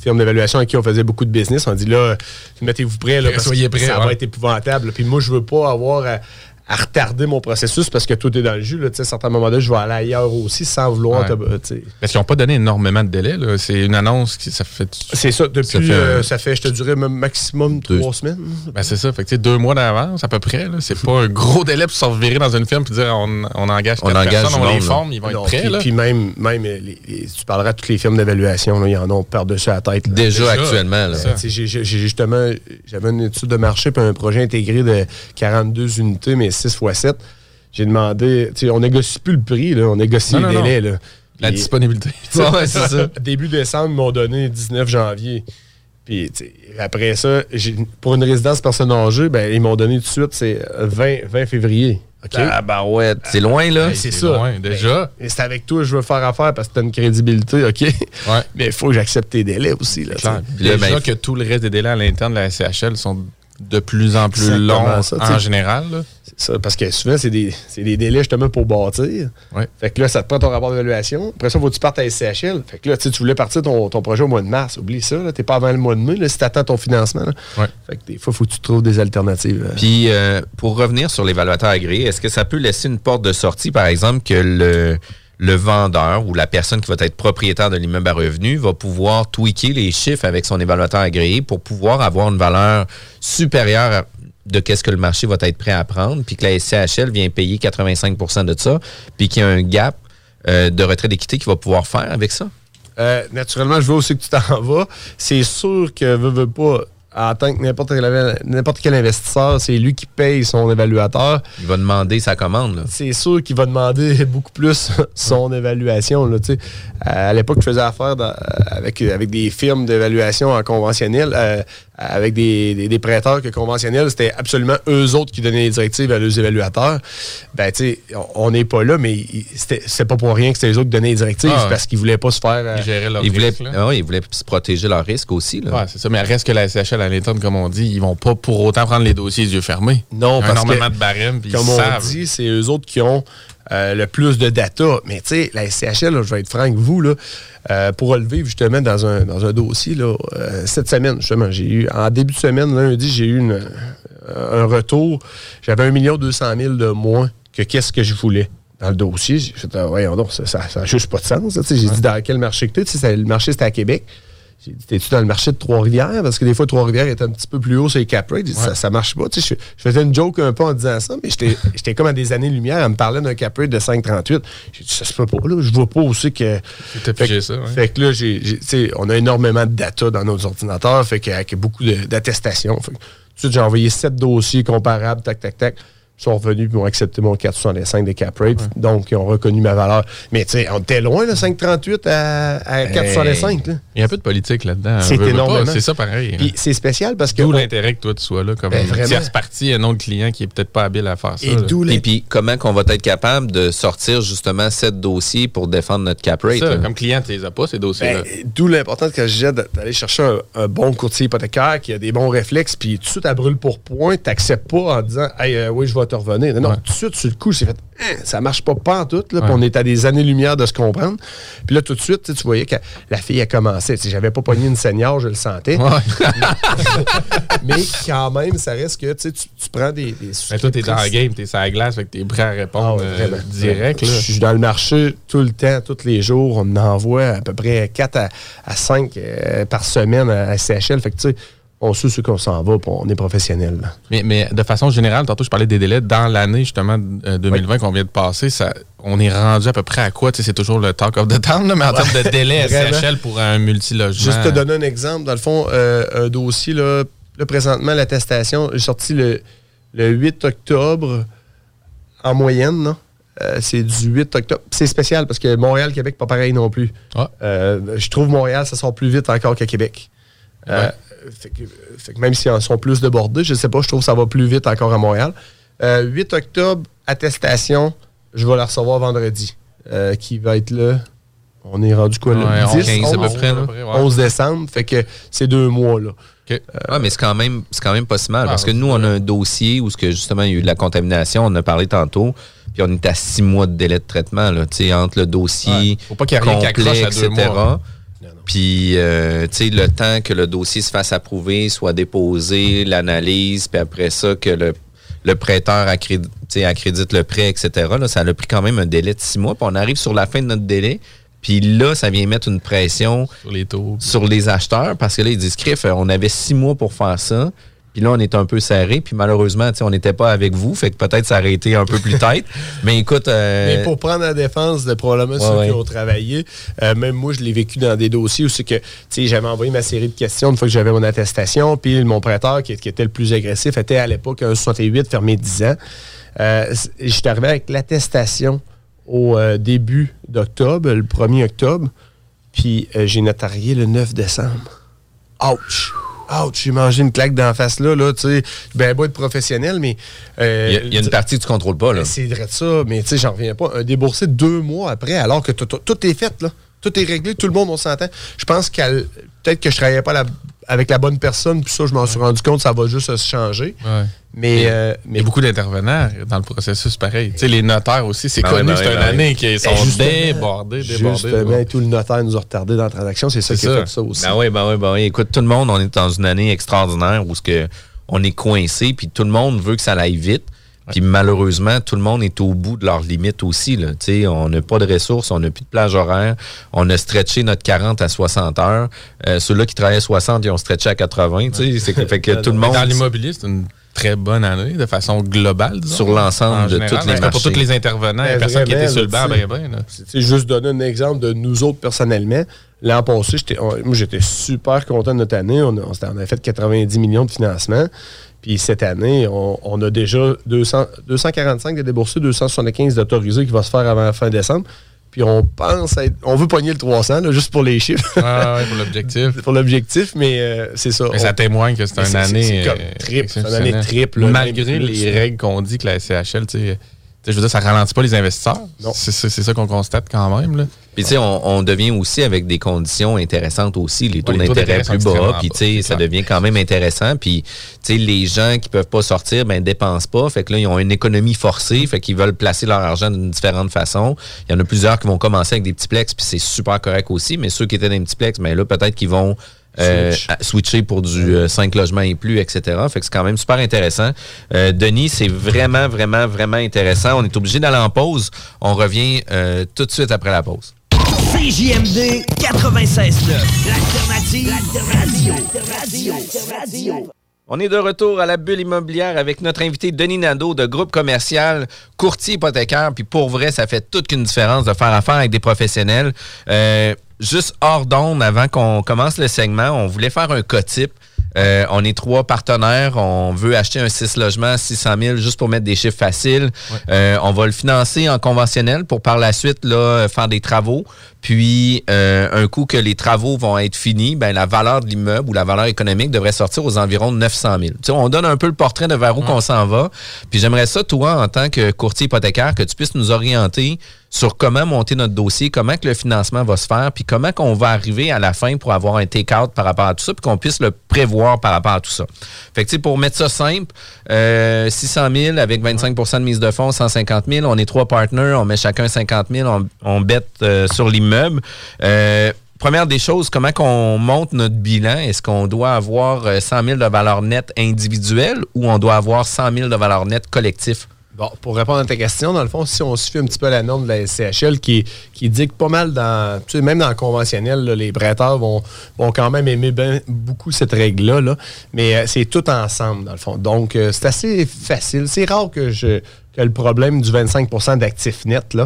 firme d'évaluation avec qui on faisait beaucoup de business. On dit là, mettez-vous prêts, là, parce Soyez prêts, ça ouais. va être épouvantable. Puis moi, je veux pas avoir à, à retarder mon processus parce que tout est dans le jus. Là, Tu sais, à certains moments donné, je vais aller ailleurs aussi sans vouloir. Ouais. te-. Parce qu'ils n'ont pas donné énormément de délai. là. C'est une annonce qui ça fait. C'est ça, depuis, Ça fait, euh, ça fait, je te dirais, même maximum Deux- trois semaines. Ben c'est ça. Fait que tu sais, deux mois d'avance à peu près. là. C'est pas un gros délai pour se revirer dans une firme et dire on, on engage On engage personnes, on les là. forme, ils vont Non, être prêts. puis, là. puis même, même euh, les- les- tu parleras à toutes les firmes d'évaluation, là, ils en ont par-dessus la tête. là. Déjà, Déjà, actuellement. J'ai j'ai justement, j'avais une étude de marché puis un projet intégré de 42 unités, mais 6 x 7. J'ai demandé, tu sais, on négocie plus le prix, là, on négocie Non, le non, délai. Là. La disponibilité. Ouais, c'est ça. Début décembre, ils m'ont donné 19 janvier. Puis après ça, j'ai- pour une résidence personne âgée, ben, ils m'ont donné tout de suite, c'est 20, 20 février. OK? Ah, bah ouais. C'est loin, là? Ben, c'est c'est ça. loin, déjà. Et c'est avec toi que je veux faire affaire parce que tu as une crédibilité, OK? Ouais. Mais il faut que j'accepte tes délais aussi. Là, Clair. Déjà ben, que tout le reste des délais à l'interne de la SCHL sont de plus en plus longs en général. là. Ça, parce que souvent, c'est des, délais justement pour bâtir. Ouais. Fait que là, ça te prend ton rapport d'évaluation. Après ça, il faut que tu partes à SCHL. Fait que là, tu tu voulais partir ton, ton projet au mois de mars. Oublie ça, là. T'es pas avant le mois de mai, là, si t'attends ton financement. là. Ouais. Fait que des fois, il faut que tu trouves des alternatives. euh. Puis, euh, pour revenir sur l'évaluateur agréé, est-ce que ça peut laisser une porte de sortie, par exemple, que le, le vendeur ou la personne qui va être propriétaire de l'immeuble à revenu va pouvoir tweaker les chiffres avec son évaluateur agréé pour pouvoir avoir une valeur supérieure à- de qu'est-ce que le marché va être prêt à prendre, puis que la SCHL vient payer 85% de ça, puis qu'il y a un gap euh, de retrait d'équité qu'il va pouvoir faire avec ça? Euh, naturellement, je veux aussi que tu t'en vas. C'est sûr que veux, veux pas, en tant que n'importe quel, n'importe quel investisseur, c'est lui qui paye son évaluateur. Il va demander sa commande. c'est sûr qu'il va demander beaucoup plus son évaluation. Là, sais. à l'époque, je faisais affaire dans- avec, avec des firmes d'évaluation en conventionnel, euh, avec des, des- des prêteurs que conventionnels, c'était absolument eux autres qui donnaient les directives à leurs évaluateurs. Ben, tu sais, on- n'est pas là, mais c'est pas pour rien que c'était eux autres qui donnaient les directives, Ah parce qu'ils voulaient pas se faire... euh, Ils géraient leur Il voulait, risque, là. ah oui, il voulait se protéger leur risque aussi. Là. Ouais, c'est ça. Mais reste que la SCHL à l'interne, comme on dit, ils vont pas pour autant prendre les dossiers les yeux fermés. Non, Il y a parce que- énormément de barèmes, puis ils Comme on savent. dit, c'est eux autres qui ont euh, le plus de data. Mais tu sais, la SCHL, là, je vais être franc avec vous, là, euh, pour le vivre justement dans un, dans un dossier, là, euh, cette semaine, justement, j'ai eu, en début de semaine, lundi, j'ai eu une, un retour. J'avais 1 200 000 de moins que qu'est-ce que je voulais. Dans le dossier, j'ai fait, ah, voyons donc, ça n'a juste pas de sens. J'ai dit, dans quel marché que tu es? Le marché, c'était à Québec. J'ai dit, t'es-tu dans le marché de Trois-Rivières? Parce que des fois, Trois-Rivières est un petit peu plus haut sur les cap rates. Ça, ça marche pas. Tu sais, je, je faisais une joke un peu en disant ça, mais j'étais j'étais comme à des années-lumière. Elle me parlait d'un cap rate de 5,38. J'ai dit, ça se peut pas, là. Je vois pas aussi que. Fait, pigé ça, ouais. fait que là, j'ai, j'ai- on a énormément de data dans nos ordinateurs, fait qu'avec beaucoup de- d'attestations. Fait que, tout de suite, j'ai envoyé sept dossiers comparables, tac, tac, tac. Ils sont revenus et ont accepté mon 465 des cap rates. Donc, ils ont reconnu ma valeur. Mais tu sais, on était loin, de 5,38 à, à 465. là. Il y a un peu de politique là-dedans. C'est veux pas, énormément. C'est ça pareil. Puis c'est spécial parce que. D'où l'intérêt que toi tu sois là comme Ben, une vraiment. tierce partie, un autre client qui est peut-être pas habile à faire ça. Et d'où Et puis, comment qu'on va être capable de sortir justement sept dossiers pour défendre notre cap rate? Ça, comme client, tu les as pas, ces dossiers-là. Ben, D'où l'importance que je disais d'aller chercher un, un bon courtier hypothécaire qui a des bons réflexes, puis tout de suite à brûle pour point, t'acceptes pas en disant Hey, euh, oui, je vais te revenir. Non, Ouais. tout de suite, sur le coup, j'ai fait Hein, ça marche pas pas en tout, là, Ouais. on est à des années-lumière de se comprendre. Puis là, tout de suite, tu voyais que la fille a commencé. Sais, J'avais pas pogné une senior, je le sentais. Ouais. Mais quand même, ça reste que tu, tu, prends des. des Mais toi, t'es dans la game, t'es sur la glace, fait que t'es prêt à Ah répondre ouais, euh, direct. Là. Je suis dans le marché tout le temps, tous les jours. On en envoie à peu près 4 à, à 5 euh, par semaine à, à CHL. Fait que tu sais, on sait ce qu'on s'en va, on est professionnel. Mais, mais de façon générale, tantôt, je parlais des délais. Dans l'année, justement, euh, 2020 qu'on vient de passer, ça, on est rendu à peu près à quoi? C'est toujours le talk of the town, là, mais en termes de délai. SCHL pour un multilogement. Juste te donner un exemple. Dans le fond, euh, un dossier, là, là, présentement, l'attestation est sortie le, le 8 octobre en moyenne. là. Euh, c'est du 8 octobre. C'est spécial parce que Montréal, Québec, pas pareil non plus. Ah. Euh, je trouve Montréal, ça sort plus vite encore que Québec. Euh, fait, que, fait que même s'ils en sont plus débordés, je sais pas, je trouve que ça va plus vite encore à Montréal. Euh, 8 octobre, attestation, je vais la recevoir vendredi. Euh, qui va être là? On est rendu quoi, le Ouais, 10, 15 à peu 11, près, là. ouais. 11 décembre, fait que c'est deux mois, là. OK. Ah, mais c'est quand même c'est quand même pas si mal. parce que Ah, nous, on a un dossier où ce que justement il y a eu de la contamination, on en a parlé tantôt, puis on est à six mois de délai de traitement, là, tu sais, entre le dossier Ouais. Faut pas qu'il y ait rien qui complet, accroche à deux etc. mois. Puis, euh, tu sais, le temps que le dossier se fasse approuver, soit déposé, l'analyse, puis après ça, que le, le prêteur accrédite, tu sais, accrédite le prêt, etc., là, ça a pris quand même un délai de six mois. Puis on arrive sur la fin de notre délai. Puis là, ça vient mettre une pression Sur les taux. sur les acheteurs parce que là, ils disent, Criff, on avait six mois pour faire ça. Puis là, on est un peu serré. Puis malheureusement, tu sais, on n'était pas avec vous. Fait que peut-être ça aurait été un peu plus tête. Mais écoute. euh, Mais pour prendre la défense de probablement ceux ouais. qui ont travaillé, euh, même moi, je l'ai vécu dans des dossiers où c'est que, tu sais, j'avais envoyé ma série de questions une fois que j'avais mon attestation, puis mon prêteur, qui, qui était le plus agressif, était à l'époque un 68, fermé 10 ans. Euh, J'étais arrivé avec l'attestation au début d'octobre, le 1er octobre, puis j'ai notarié le 9 décembre. Ouch! Ouch! J'ai mangé une claque d'en face là, là, tu sais. Ben, beau être professionnel, mais... euh, il y a- il y, a une partie que tu contrôles pas, là. ben, C'est vrai de ça, mais tu sais, j'en reviens pas. Un déboursé deux mois après, alors que tout- est fait, là. Tout est réglé, tout le monde, on s'entend. Je pense qu'elle peut-être que je travaillais pas la- avec la bonne personne, puis ça, je m'en suis rendu compte, ça va juste se changer. Ouais. Mais, euh, Il y a beaucoup d'intervenants dans le processus, pareil. Tu sais, les notaires aussi, c'est ouais, connu, c'est une année qui sont Ben justement, débordés, débordés. Justement, ouais. tout le notaire nous a retardé dans la transaction, c'est ça qui a ça. fait ça aussi. Ben oui, ben oui, ben oui. Écoute, tout le monde, on est dans une année extraordinaire où ce que on est coincé, puis tout le monde veut que ça aille vite. Puis malheureusement, tout le monde est au bout de leurs limites aussi. Là. Tu sais, on n'a pas de ressources, on n'a plus de plage horaire. On a stretché notre 40 à 60 heures. Euh, Ceux-là qui travaillaient 60, ils ont stretché à 80. Tu sais, c'est que, fait que tout le monde... Dans l'immobilier, c'est une très bonne année de façon globale. disons. Sur l'ensemble En de tous les parce que Pour marchés. tous les intervenants, Ben, les personnes qui étaient vraiment, sur le banc, ben, ben. C'est juste donner un exemple de nous autres personnellement. L'an passé, j'étais- moi j'étais super content de notre année. On, a, on s'était- on avait fait 90 millions de financement. Puis cette année, on, on a déjà 200, 245 de déboursés, 275 d'autorisés qui va se faire avant la fin décembre. Puis on pense être, on veut pogner le 300, là, juste pour les chiffres, Ah, ouais, pour l'objectif. pour l'objectif, mais euh, c'est ça. Mais On- ça témoigne que c'est une année. c'est comme euh, triple, c'est une année triple, Malgré les règles qu'on dit que la sais, tu sais, je veux dire, ça ralentit pas les investisseurs. Non. C'est c'est- c'est ça qu'on constate quand même. Là. Puis tu sais, on, on devient aussi avec des conditions intéressantes aussi, les taux Ouais, les taux d'intérêt plus bas, puis tu sais, ça clair. devient quand même intéressant. Puis tu sais, les gens qui peuvent pas sortir, ben dépensent pas, fait que là ils ont une économie forcée, fait qu'ils veulent placer leur argent d'une différente façon. Il y en a plusieurs qui vont commencer avec des petits plex, puis c'est super correct aussi, mais ceux qui étaient dans les petits plex, ben là peut-être qu'ils vont euh, Switch. switcher pour du 5 logements et plus, etc. Fait que c'est quand même super intéressant. Euh, Denis, c'est vraiment, vraiment, vraiment intéressant. On est obligé d'aller en pause. On revient euh, tout de suite après la pause. CJMD 96.9. L'alternative radio. radio. radio. On est de retour à la bulle immobilière avec notre invité Denis Nadeau de groupe commercial, courtier hypothécaire. Puis pour vrai, ça fait toute une différence de faire affaire avec des professionnels. Euh, juste hors d'onde, avant qu'on commence le segment, on voulait faire un cas type. Euh, on est trois partenaires. On veut acheter un 6 logements, 600 000, juste pour mettre des chiffres faciles. Euh, on va le financer en conventionnel pour par la suite là, faire des travaux. Puis, euh, un coup que les travaux vont être finis, ben, la valeur de l'immeuble ou la valeur économique devrait sortir aux environs de 900 000. Tu sais, on donne un peu le portrait de vers où qu'on s'en va. Puis, j'aimerais ça, toi, en tant que courtier hypothécaire, que tu puisses nous orienter sur comment monter notre dossier, comment que le financement va se faire, puis comment qu'on va arriver à la fin pour avoir un take-out par rapport à tout ça, puis qu'on puisse le prévoir par rapport à tout ça. Fait que, tu sais, pour mettre ça simple, euh, 600 000 avec 25% de mise de fonds, 150 000, on est trois partenaires, on met chacun 50 000, on, on bête euh, sur l'immeuble. Euh, Première des choses, comment qu'on monte notre bilan? Est-ce qu'on doit avoir euh, 100 000 de valeur nette individuelle ou on doit avoir 100 000 de valeur nette collectif? Pour répondre à ta question, dans le fond, si on suit un petit peu la norme de la SCHL qui, qui dit que pas mal dans, même dans le conventionnel, les prêteurs vont, vont quand même aimer beaucoup cette règle-là, là. mais euh, c'est tout ensemble, dans le fond. Donc, euh, c'est assez facile. C'est rare que je que le problème du 25 d'actifs nets.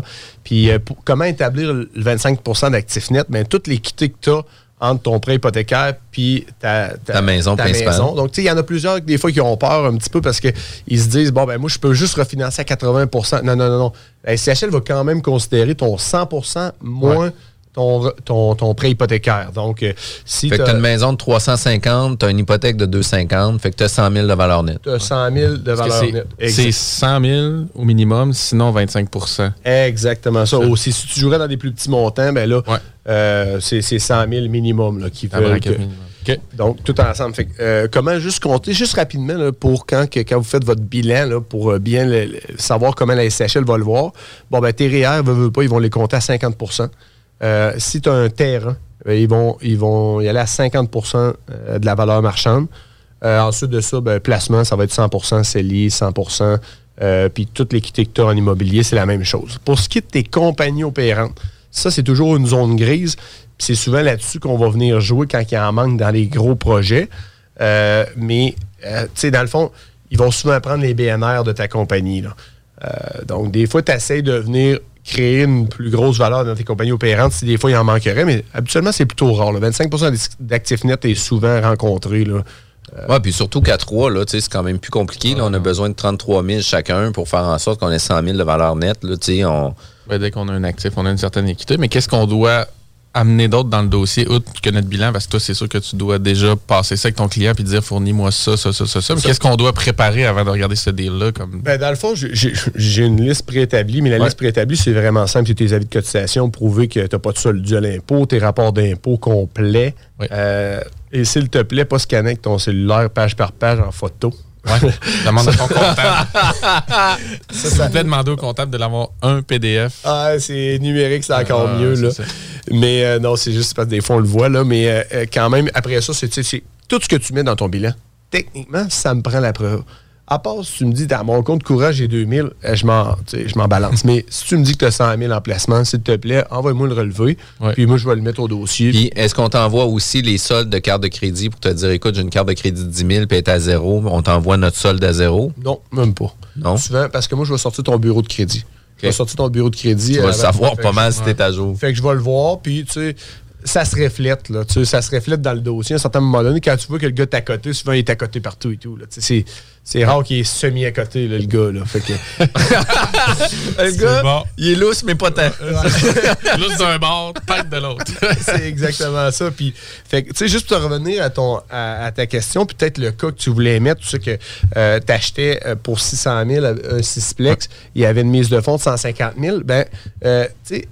Puis, euh, comment établir le 25% d'actifs nets? Bien, toute l'équité que tu as entre ton prêt hypothécaire puis ta, Ta maison principale. Donc, tu sais, il y en a plusieurs des fois qui ont peur un petit peu parce qu'ils se disent, bon, ben moi, je peux juste refinancer à 80% Non, non, non, non. La SCHL va quand même considérer ton 100% moins ton, ton, ton prêt hypothécaire. Donc, euh, si Fait que tu tu as une maison de 350, tu as une hypothèque de 250, fait que tu as 100 000 de valeur nette. as 100 000 de valeur nette. C'est Exact- 100 000 au minimum, sinon 25% Exactement ça. Aussi, si tu jouerais dans des plus petits montants, ben là, Ouais. euh, c'est c'est 100 000 minimum là, qui veulent que- minimum. Donc, tout ensemble. Fait euh, comment juste compter, juste rapidement, là, pour quand, que- quand vous faites votre bilan, là, pour euh, bien le- savoir comment la SCHL va le voir, bon, ben, tes REER, veut, veut pas, ils vont les compter à 50 Euh, Si tu as un terrain, ben, ils, vont, ils vont y aller à 50% euh, de la valeur marchande. Euh, ensuite de ça, ben, placement, ça va être 100% CELI, 100% euh, puis toute l'équité que tu as en immobilier, c'est la même chose. Pour ce qui est de tes compagnies opérantes, ça, c'est toujours une zone grise. C'est souvent là-dessus qu'on va venir jouer quand il y en manque dans les gros projets. Mais, tu sais, dans le fond, ils vont souvent prendre les BNR de ta compagnie. donc, des fois, tu essaies de venir créer une plus grosse valeur dans tes compagnies opérantes si des fois il en manquerait, mais habituellement, c'est plutôt rare. là. 25% d'actifs nets est souvent rencontré. Là. Ouais, puis surtout qu'à 3, là, c'est quand même plus compliqué. là. on a besoin de 33 000 chacun pour faire en sorte qu'on ait 100 000 de valeur nette. Là, on... Ouais, dès qu'on a un actif, on a une certaine équité. Mais qu'est-ce qu'on doit amener d'autre dans le dossier, outre que notre bilan? Parce que toi, c'est sûr que tu dois déjà passer ça avec ton client puis dire fournis-moi ça, ça, ça, ça, ça. Mais qu'est-ce qu'on doit préparer avant de regarder ce deal-là? Comme... Ben, dans le fond, j'ai- une liste préétablie, mais la Ouais. liste préétablie, c'est vraiment simple. C'est tes avis de cotisation, prouver que tu n'as pas de solde dû à l'impôt, tes rapports d'impôt complets. Euh, et s'il te plaît, pas scanner avec ton cellulaire page par page en photo. Ouais. Demande à ton comptable. Ça, ça- vous plaît, demander au comptable de l'avoir un PDF. Ah, c'est numérique, c'est encore Ah, mieux. Là. ça. Mais euh, non, c'est juste parce que des fois, on le voit. Là, mais euh, euh, quand même, après ça, c'est tout ce que tu mets dans ton bilan. Techniquement, ça me prend la preuve. À part si tu me dis, dans mon compte courant, j'ai 2000, euh, je m'en je m'en balance. mais si tu me dis que tu as 100 000 en placement, s'il te plaît, envoie-moi le relevé. Ouais. Puis moi, je vais le mettre au dossier. Puis, est-ce qu'on t'envoie aussi les soldes de carte de crédit pour te dire, écoute, j'ai une carte de crédit de 10 000 puis elle est à zéro, on t'envoie notre solde à zéro? non, même pas. Non? Souvent, parce que moi, je vais sortir ton bureau de crédit. Je vais sortir ton bureau de crédit. Tu vas le avant- savoir pas mal si t'es à jour. Fait que je vais le voir, puis tu sais, ça se reflète, là. Tu sais, ça se reflète dans le dossier. À un certain moment donné, quand tu vois que le gars est à côté, souvent il est à côté partout et tout. Là. Tu sais, C'est, c'est rare qu'il est semi à côté, là, le gars. Là. Fait que, Le gars, bon. il est lousse, mais pas tant. Juste d'un bord, tête de l'autre. c'est exactement ça. Puis, fait que, tu sais, juste pour te revenir à, ton, à, à ta question, peut-être le cas que tu voulais mettre, tu sais que tu achetais pour 600 000 un Cisplex, il y avait une mise de fonds de 150 000. Ben, euh, tu sais,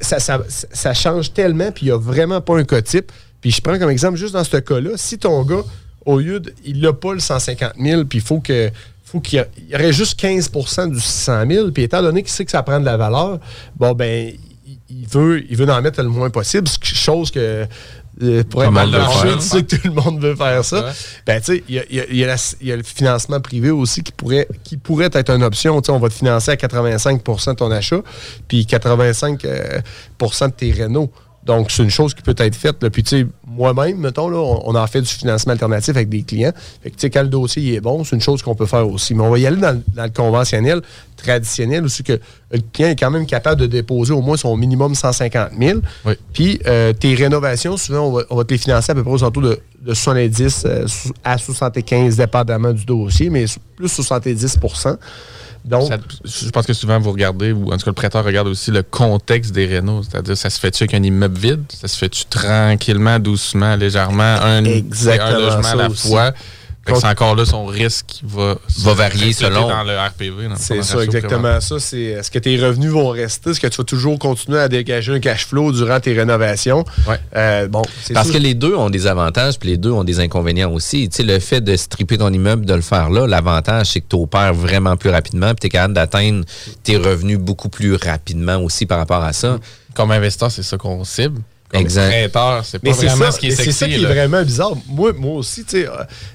ça, ça, ça- ça change tellement, puis il n'y a vraiment pas un cas type. Puis je prends comme exemple, juste dans ce cas-là, si ton gars, au lieu de, il n'a pas le 150 000, puis il faut que faut qu'il y, aurait juste 15% du 600 000, puis étant donné qu'il sait que ça prend de la valeur, bon, ben, il, veut, il veut en mettre le moins possible, chose que euh, pour être dans le marché, faire. tu sais que tout le monde veut faire ça. Ouais. Ben, tu sais, il y a, y a- il y a la- il y a le financement privé aussi qui pourrait, qui pourrait être une option. Tu sais, on va te financer à 85% de ton achat, puis 85% euh, de tes rénaux. Donc, c'est une chose qui peut être faite. là. Puis, tu sais, moi-même, mettons, là, on, on en fait du financement alternatif avec des clients. Fait que, tu sais, quand le dossier il est bon, c'est une chose qu'on peut faire aussi. Mais on va y aller dans, le- dans le conventionnel, traditionnel, aussi que le client est quand même capable de déposer au moins son minimum 150 000. Oui. Puis, euh, tes rénovations, souvent, on va, on va te les financer à peu près aux alentours de, de 70 euh, à 75, dépendamment du dossier, mais plus 70 Donc, Ça- je pense que souvent vous regardez, ou en tout cas le prêteur regarde aussi le contexte des rénaux. C'est-à-dire, ça se fait-tu avec un immeuble vide? Ça se fait-tu tranquillement, doucement, légèrement, un, un logement à la aussi. fois? C'est encore là son risque qui va, Va varier selon. dans le RPV. dans le C'est ça, exactement ça. C'est est-ce que tes revenus vont rester? Est-ce que tu vas toujours continuer à dégager un cash flow durant tes rénovations? Ouais. Euh, bon, c'est Parce que les deux ont des avantages, puis les deux ont des inconvénients aussi. Tu sais, le fait de stripper ton immeuble, de le faire là, l'avantage, c'est que tu opères vraiment plus rapidement, puis tu es capable d'atteindre tes revenus beaucoup plus rapidement aussi par rapport à ça. Comme investisseur, c'est ça qu'on cible. Comme Exact. c'est pas Mais c'est vraiment ça, ce qui est sexy. c'est ça qui là. est vraiment bizarre. Moi, moi aussi, tu sais, euh,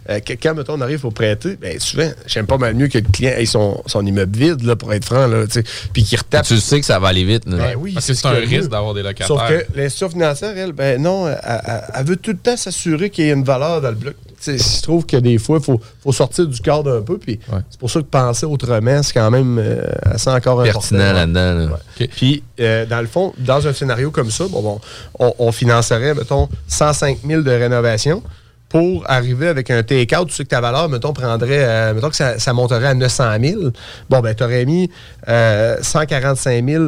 euh, quand mettons, on arrive pour prêter, ben, souvent, j'aime pas mal mieux que le client ait son, son immeuble vide, là, pour être franc, là, tu sais, puis qu'il retape. Tu sais que ça va aller vite. là. Ben oui, Parce que ce c'est un risque d'avoir des locataires. Sauf que l'institution financière, elle, ben non, elle, elle- elle veut tout le temps s'assurer qu'il y ait une valeur dans le bloc. Je trouve que des fois, il faut, faut sortir du cadre un peu. Puis Ouais. c'est pour ça que penser autrement, c'est quand même euh, assez encore Pertinent important. là-dedans. là. Puis, euh, dans le fond, dans un scénario comme ça, bon, bon, on, on financerait, mettons, 105 000 de rénovation pour arriver avec un take-out. Tu sais que ta valeur, mettons, prendrait, euh, mettons que ça, ça monterait à 900 000. Bon, ben, tu aurais mis euh, 145 000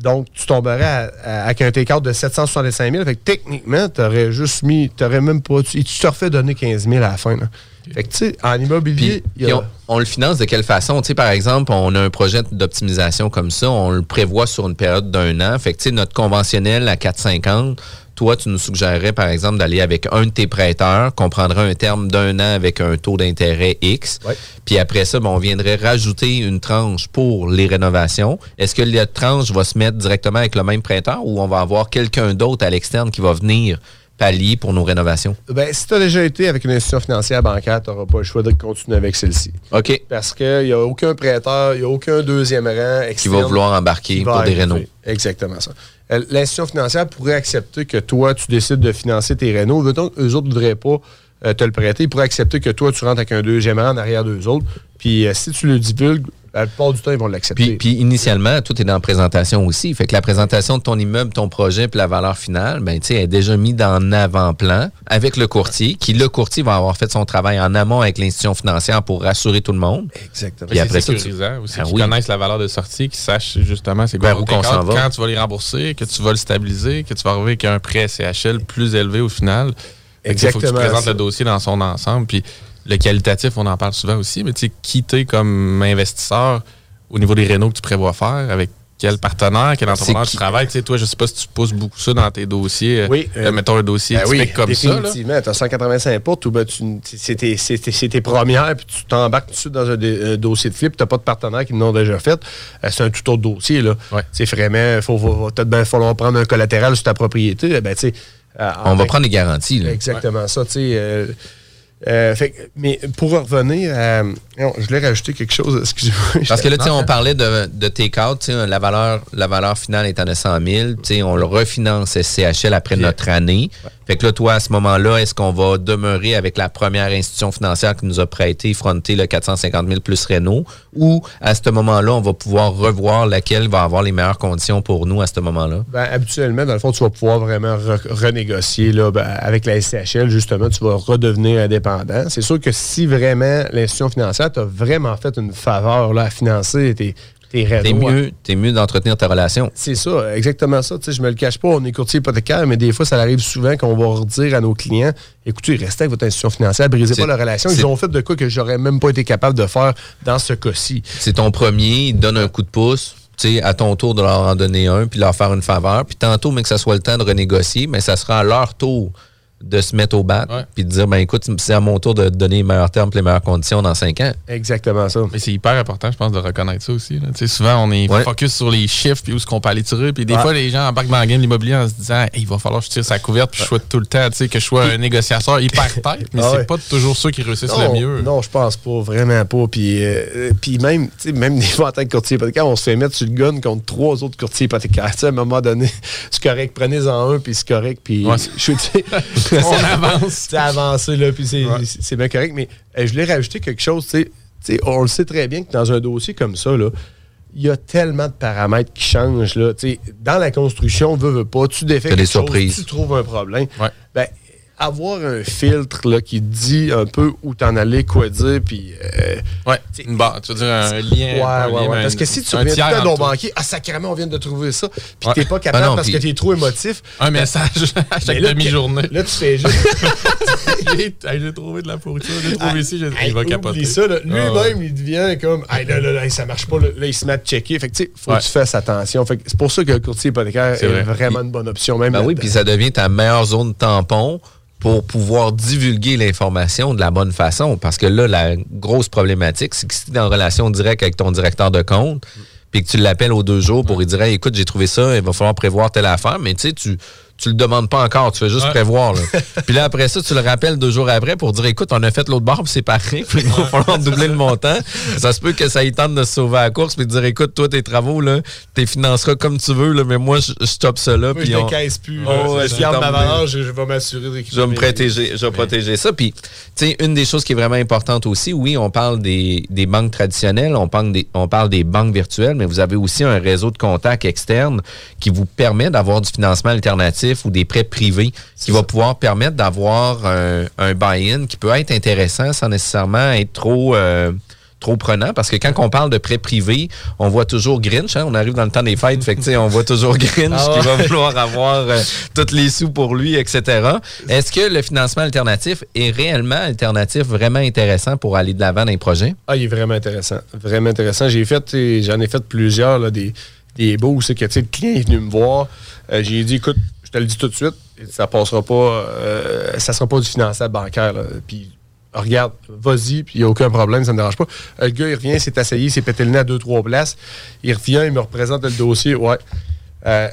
donc, tu tomberais à- à- avec un take-out de 765 000. Fait que techniquement, tu aurais juste mis, tu même pas. Tu, tu te refais donner 15 000 à la fin. là. Fait que, tu sais, en immobilier, Puis, il y a- on, on le finance de quelle façon? Tu sais, par exemple, on a un projet d'optimisation comme ça, on le prévoit sur une période d'un an. Fait que, tu sais, notre conventionnel à 4,50, toi, tu nous suggérerais, par exemple, d'aller avec un de tes prêteurs, qu'on prendrait un terme d'un an avec un taux d'intérêt X. Puis après ça, ben, on viendrait rajouter une tranche pour les rénovations. Est-ce que la tranche va se mettre directement avec le même prêteur ou on va avoir quelqu'un d'autre à l'externe qui va venir pallier pour nos rénovations? Ben, si tu as déjà été avec une institution financière bancaire, tu n'auras pas le choix de continuer avec celle-ci. OK. Parce qu'il n'y a aucun prêteur, il n'y a aucun deuxième rang Qui externe va vouloir embarquer qui va pour des rénaux. Exactement ça. Euh, L'institution financière pourrait accepter que toi, tu décides de financer tes rénaux. Donc, eux autres ne voudraient pas euh, te le prêter. Ils pourraient accepter que toi, tu rentres avec un deuxième rang en arrière d'eux autres. Puis, euh, si tu le divulgues, la plupart du temps, ils vont l'accepter. Puis, puis initialement, tout est dans la présentation aussi. Fait que la présentation de ton immeuble, ton projet, puis la valeur finale, ben, tu sais, elle est déjà mise en avant-plan avec le courtier, qui, le courtier, va avoir fait son travail en amont avec l'institution financière pour rassurer tout le monde. Exactement. Puis après c'est ça, tu- aussi, Ah oui. connaissent la valeur de sortie, qu'ils sachent justement c'est quoi Vers où ton qu'on s'en décor, va. quand tu vas les rembourser, que tu vas le stabiliser, que tu vas arriver avec un prêt CHL plus élevé au final. Tu sais, faut que tu Exactement présentes ça. le dossier dans son ensemble. Puis le qualitatif, on en parle souvent aussi, mais tu sais, quitter comme investisseur au niveau des rénaux que tu prévois faire, avec quel partenaire, quel entrepreneur qui- tu travailles? Tu sais, toi, je sais pas si tu pousses beaucoup ça dans tes dossiers. Oui, Euh, euh, mettons un dossier Ben oui, comme ça. là. définitivement. Tu as 185 portes, ou ben, tu- c'est tes, premières, puis tu t'embarques tout de suite dans un, un dossier de flip, tu n'as pas de partenaire qui l'ont déjà fait. Euh, c'est un tout autre dossier. Là. Ouais. C'est vraiment, il faut, peut-être bien falloir prendre un collatéral sur ta propriété. Ben, tu sais, euh, On va prendre des garanties. Là. Exactement ça, tu sais. euh, euh, fait mais pour revenir à. non, je voulais rajouter quelque chose, excusez-moi. Parce que là, tu sais, on parlait de, de take-out, tu sais, la valeur, la valeur finale est à 900 000. Tu sais, on le refinance SCHL après notre année. Fait que là, toi, à ce moment-là, est-ce qu'on va demeurer avec la première institution financière qui nous a prêté, fronté le 450 000 plus Renault, ou à ce moment-là, on va pouvoir revoir laquelle va avoir les meilleures conditions pour nous à ce moment-là? Ben, habituellement, dans le fond, tu vas pouvoir vraiment re- renégocier là, ben, avec la SCHL. Justement, tu vas redevenir indépendant. C'est sûr que si vraiment l'institution financière t'a vraiment fait une faveur à financer tes mieux, t'es mieux d'entretenir ta relation. C'est ça, exactement ça. Tu sais, je me le cache pas, on est courtier hypothécaire, mais des fois, ça arrive souvent qu'on va redire à nos clients écoutez, restez avec votre institution financière, brisez pas la relation. Ils ont fait de quoi que j'aurais même pas été capable de faire dans ce cas-ci. C'est ton premier, il te donne un coup de pouce. Tu sais, à ton tour de leur en donner un, puis leur faire une faveur. Puis tantôt, mais que ça soit le temps de renégocier, mais ça sera à leur tour de se mettre au bat, puis de dire, ben écoute, c'est à mon tour de donner les meilleurs termes, les meilleures conditions dans cinq ans. Exactement ça. Mais c'est hyper important, je pense, de reconnaître ça aussi. là. Tu sais, Souvent, on est Ouais. focus sur les chiffres puis où est-ce qu'on peut aller tirer. Puis des Ouais. fois, les gens embarquent dans la game de l'immobilier en se disant Hey, il va falloir que je tire sa couverte puis je souhaite tout le temps tu sais, que je sois un négociateur hyper tête. Mais Ah c'est pas toujours ceux qui réussissent Non, le mieux. non, je pense pas, vraiment pas. Puis, euh, puis même, tu sais, même des fois en tant que courtier hypothécaire, on se fait mettre sur le gun contre trois autres courtiers hypothécaires. Tu sais, à un moment donné, c'est correct, prenez-en un, puis c'est correct. Puis Ouais. je suis, On avance. C'est avancé, là, puis c'est Ouais. bien correct. Mais euh, je voulais rajouter quelque chose, tu sais. Tu sais, on le sait très bien que dans un dossier comme ça, là, il y a tellement de paramètres qui changent. Là, dans la construction, veux, veux pas, tu défais quelque des chose, surprises. tu trouves un problème. Ouais. Ben, avoir un filtre là, qui dit un peu où t'en allais, quoi dire, puis... euh, Ouais. Une barre, tu veux dire un lien. Ouais, un ouais, lien, ouais. un- Parce que si tu reviens tout tiers le temps à ton banquier, ah, sacrément, on vient de trouver ça, puis Ouais. t'es pas capable Ah non, parce que t'es trop émotif. Un message à chaque là, demi-journée. Là, tu fais juste... J'ai trouvé de la pourriture, j'ai trouvé ici, j'ai- il va capoter. ça. Ah, lui-même, ouais. il devient comme hey, là, là, là, ça marche pas, là, Là, il se met à checker. Fait que, tu sais, faut Ouais. que tu fasses attention. Fait c'est pour ça que le courtier hypothécaire C'est est, vrai. vraiment une bonne option. Même Ben oui, puis ça devient ta meilleure zone tampon pour pouvoir divulguer l'information de la bonne façon. Parce que là, la grosse problématique, c'est que si tu es en relation directe avec ton directeur de compte, puis que tu l'appelles aux deux jours pour lui dire écoute, j'ai trouvé ça, il va falloir prévoir telle affaire, mais tu sais, tu tu le demandes pas encore, tu fais juste Ouais. prévoir. là. puis là, après ça, tu le rappelles deux jours après pour dire écoute, on a fait l'autre barre, puis c'est pareil, puis il va falloir doubler le montant. Ça se peut que ça y tente de se sauver à la course, puis de dire écoute, toi, tes travaux, là, tu financeras comme tu veux, là, mais moi, je, je stoppe. Moi, puis je on- décaisse plus. Oh, je garde ma valeur, je, je vais m'assurer de je vais me protéger, je vais protéger ça. Puis, tu sais, une des choses qui est vraiment importante aussi, oui, on parle des, des banques traditionnelles, on parle, des, on parle des banques virtuelles, mais vous avez aussi un réseau de contacts externes qui vous permet d'avoir du financement alternatif ou des prêts privés qui va pouvoir permettre d'avoir un, un buy-in qui peut être intéressant sans nécessairement être trop... euh, trop prenant parce que quand on parle de prêts privés, on voit toujours Grinch, hein, on arrive dans le temps des fêtes, fait que, on voit toujours Grinch Ah qui va vouloir avoir euh, tous les sous pour lui, etc. Est-ce que le financement alternatif est réellement alternatif, vraiment intéressant pour aller de l'avant dans les projets? Ah, il est vraiment intéressant. Vraiment intéressant. J'ai fait, sais, j'en ai fait plusieurs, là, des, des beaux, c'est que le client est venu me voir. Euh, j'ai dit, écoute, je te le dis tout de suite, ça passera pas, euh, ça sera pas du finançable bancaire. là. Puis regarde, vas-y, puis il n'y a aucun problème, ça ne me dérange pas. Le gars, il revient, il s'est asseyé, il s'est pété le nez à deux, trois places. Il revient, il me représente le dossier. Ouais. Euh,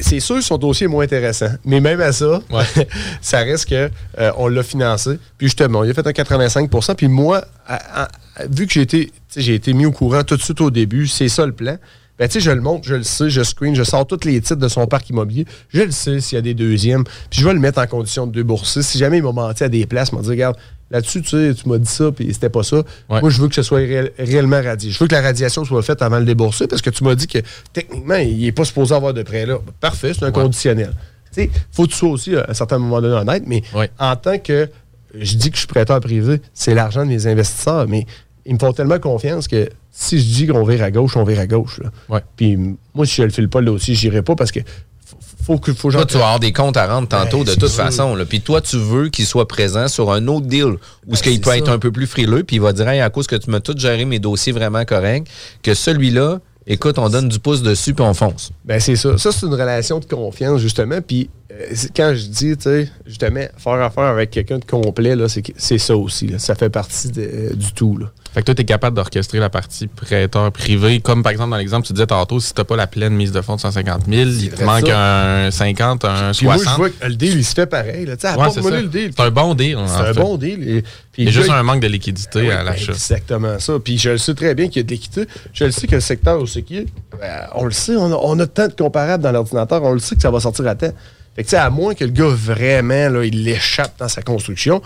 c'est sûr que son dossier est moins intéressant. Mais même à ça, ça reste que euh, on l'a financé. Puis justement, il a fait un 85 Puis moi, à- à- vu que j'ai été, j'ai été mis au courant tout de suite au début, c'est ça le plan. Ben, tu sais, je le montre, je le sais, je screen, je sors tous les titres de son parc immobilier. Je le sais s'il y a des deuxièmes. Puis je vais le mettre en condition de débourser. Si jamais il m'a menti à des places, il m'a dit, regarde, là-dessus, tu sais, tu m'as dit ça, puis c'était pas ça. Moi, je veux que ce soit réel- réellement radié. Je veux que la radiation soit faite avant le débourser parce que tu m'as dit que techniquement, il n'est pas supposé avoir de prêt là. Parfait, c'est un conditionnel. Tu sais, faut que tu sois aussi, à un certain moment donné, honnête, mais en tant que je dis que je suis prêteur privé, c'est l'argent de mes investisseurs, mais ils me font tellement confiance que si je dis qu'on vire à gauche, on vire à gauche. là. Puis moi, si je le file pas là aussi, j'irai pas parce que faut, que faut Toi, tu vas avoir des comptes à rendre tantôt Ben, de toute façon. là. Puis toi, tu veux qu'il soit présent sur un autre deal où ce qu'il peut être un peu plus frileux, puis il va dire Hey, à cause que tu m'as tout géré mes dossiers vraiment corrects, que celui-là, écoute, on donne du pouce dessus puis on fonce. Ben, c'est ça. Ça, c'est une relation de confiance, justement. Puis, euh, quand je dis, tu sais, justement, faire affaire avec quelqu'un de complet, là, c'est ça aussi. là. Ça fait partie de- du tout. Là. Fait que toi, tu es capable d'orchestrer la partie prêteur privé. Comme par exemple, dans l'exemple, tu disais tantôt, si tu pas la pleine mise de fonds de 150 000, il te manque ça. un 50, un Puis moi, 60. je vois que le deal, il se fait pareil. là. Ouais, c'est ça. le deal. C'est un bon deal. C'est un fait. bon deal. Et, puis Il y a juste un manque de liquidité à ben, l'achat. Exactement ça. Puis je le sais très bien qu'il y a de l'équité. Je le sais que le secteur où c'est qui ben, on le sait, on a, on a tant de comparables dans l'ordinateur, on le sait que ça va sortir à temps. Fait que, tu sais, à moins que le gars vraiment, là, il l'échappe dans sa construction,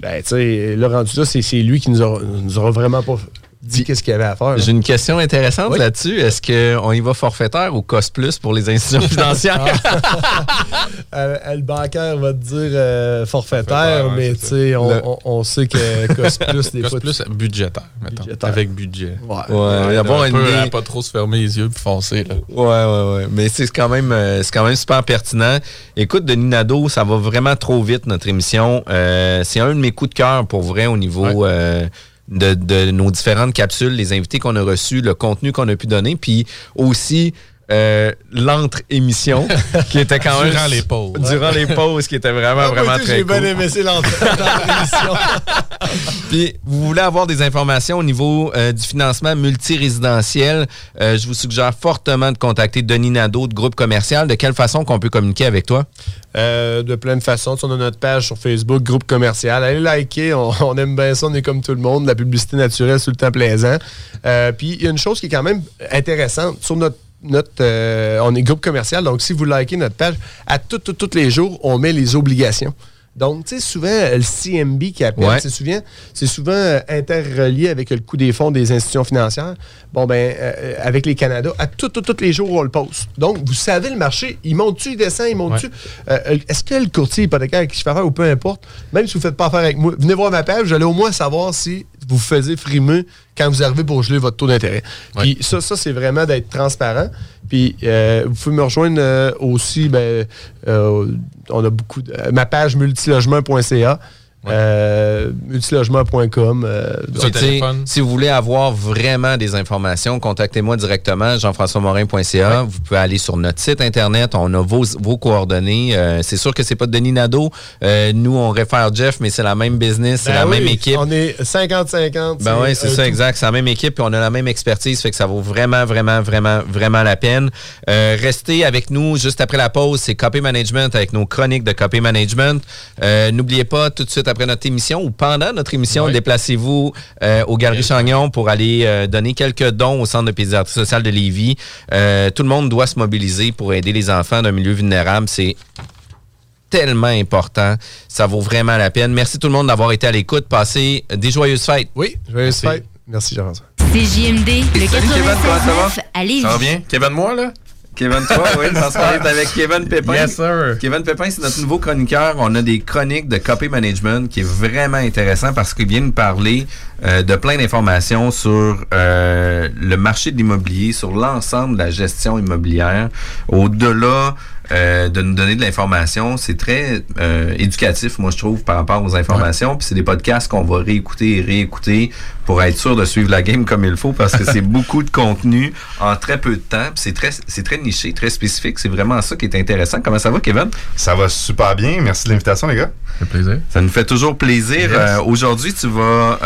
ben, tu sais, le rendu là, c'est c'est lui qui nous, aura- nous aura vraiment pas dit qu'est-ce qu'il y avait à faire. J'ai une question intéressante Oui. là-dessus. Est-ce qu'on y va forfaitaire ou cost plus pour les institutions financières? Euh, euh, le bancaire va te dire euh, forfaitaire, Forfaitaire, ouais, mais sais, on, Le- on- on sait que cost plus des Cost fois. plus budgétaire, mettons. Avec budget. Ouais. Ouais, un peu idée. à pas trop se fermer les yeux puis foncer. Là. Ouais, ouais, ouais. Mais c'est quand même, euh, c'est quand même super pertinent. Écoute, Denis Nadeau, ça va vraiment trop vite notre émission. Euh, c'est un de mes coups de cœur pour vrai au niveau euh, de, nos différentes capsules, les invités qu'on a reçus, le contenu qu'on a pu donner, puis aussi euh, l'entre-émission qui était quand même Durant les pauses. Durant les pauses, qui était vraiment, Ah, vraiment très J'ai cool. bien aimé c'est l'émission. Puis, vous voulez avoir des informations au niveau euh, du financement multirésidentiel, euh, je vous suggère fortement de contacter Denis Nadeau de Groupe Commercial. De quelle façon qu'on peut communiquer avec toi? Euh, de plein de façons. On a notre page sur Facebook, groupe commercial. Allez liker, on, on aime bien ça, on est comme tout le monde. La publicité naturelle, c'est tout le temps plaisant. Puis il y a une chose qui est quand même intéressante. Sur notre notre, euh, on est groupe commercial, donc si vous likez notre page, à tous tous- tous les jours, on met les obligations. Donc, tu sais, souvent, euh, le CMB qui appelle, Ouais. c'est souvent, c'est souvent euh, interrelié avec le coût des fonds des institutions financières. Bon, ben, euh, avec les Canada, à tous tous- tous les jours, on le pose. Donc, vous savez, le marché, il monte-tu, il descend, il monte-tu? Est-ce que le courtier hypothécaire qui je fais affaire, ou peu importe, même si vous ne faites pas affaire avec moi, venez voir ma page, allez au moins savoir si vous faisiez frimer quand vous arrivez pour geler votre taux d'intérêt. Puis ça, ça c'est vraiment d'être transparent. Puis euh, vous pouvez me rejoindre euh, aussi, ben, euh, on a beaucoup de, ma page multilogement.ca. Euh, multilogement.com. euh, si vous voulez avoir vraiment des informations, contactez-moi directement, jean-françois-morin.ca. Vous pouvez aller sur notre site Internet. On a vos, vos coordonnées. Euh, c'est sûr que c'est pas Denis Nadeau. Euh, nous, on réfère Jeff, mais c'est la même business, c'est Ben la oui, même équipe. On est 50-50. Ben oui, c'est ça, tout. exact. C'est la même équipe et on a la même expertise, fait que ça vaut vraiment, vraiment, vraiment, vraiment la peine. Euh, restez avec nous juste après la pause. C'est Copy Management avec nos chroniques de Copy Management. Euh, N'oubliez pas, tout de suite après notre émission ou pendant notre émission, déplacez-vous euh, aux Galeries Chagnon pour aller euh, donner quelques dons au Centre de pédiatrie sociale de Lévis. Euh, tout le monde doit se mobiliser pour aider les enfants d'un milieu vulnérable. C'est tellement important. Ça vaut vraiment la peine. Merci tout le monde d'avoir été à l'écoute. Passez des joyeuses fêtes. Oui, joyeuses fêtes. Merci, Jean-François. CJMD, le Salut, Kevin, comment ça va? 96.9 à Lévis. Ça va bien? Kevin, moi, là? Kevin, toi, oui, parce qu'on est avec Kevin Pépin. Yes, sir. Kevin Pépin, c'est notre nouveau chroniqueur. On a des chroniques de copy management qui est vraiment intéressant parce qu'il vient nous parler euh, de plein d'informations sur euh, le marché de l'immobilier, sur l'ensemble de la gestion immobilière. Au-delà euh, de nous donner de l'information, c'est très euh, éducatif, moi je trouve, par rapport aux informations. Puis c'est des podcasts qu'on va réécouter et réécouter pour être sûr de suivre la game comme il faut, parce que c'est beaucoup de contenu en très peu de temps. Puis c'est très, c'est très niché, très spécifique. C'est vraiment ça qui est intéressant. Comment ça va, Kevin? Ça va super bien. Merci de l'invitation, les gars. Ça fait plaisir. Ça nous fait toujours plaisir. Yes. Euh, Aujourd'hui, tu vas